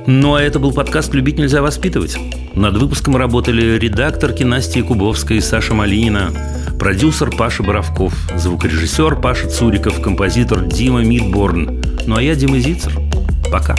Ну а это был подкаст «Любить нельзя воспитывать». Над выпуском работали редакторки Настя Кубовская и Саша Малинина, продюсер Паша Боровков, звукорежиссер Паша Цуриков, композитор Дима Мидборн. Ну а я Дима Зицер. Пока.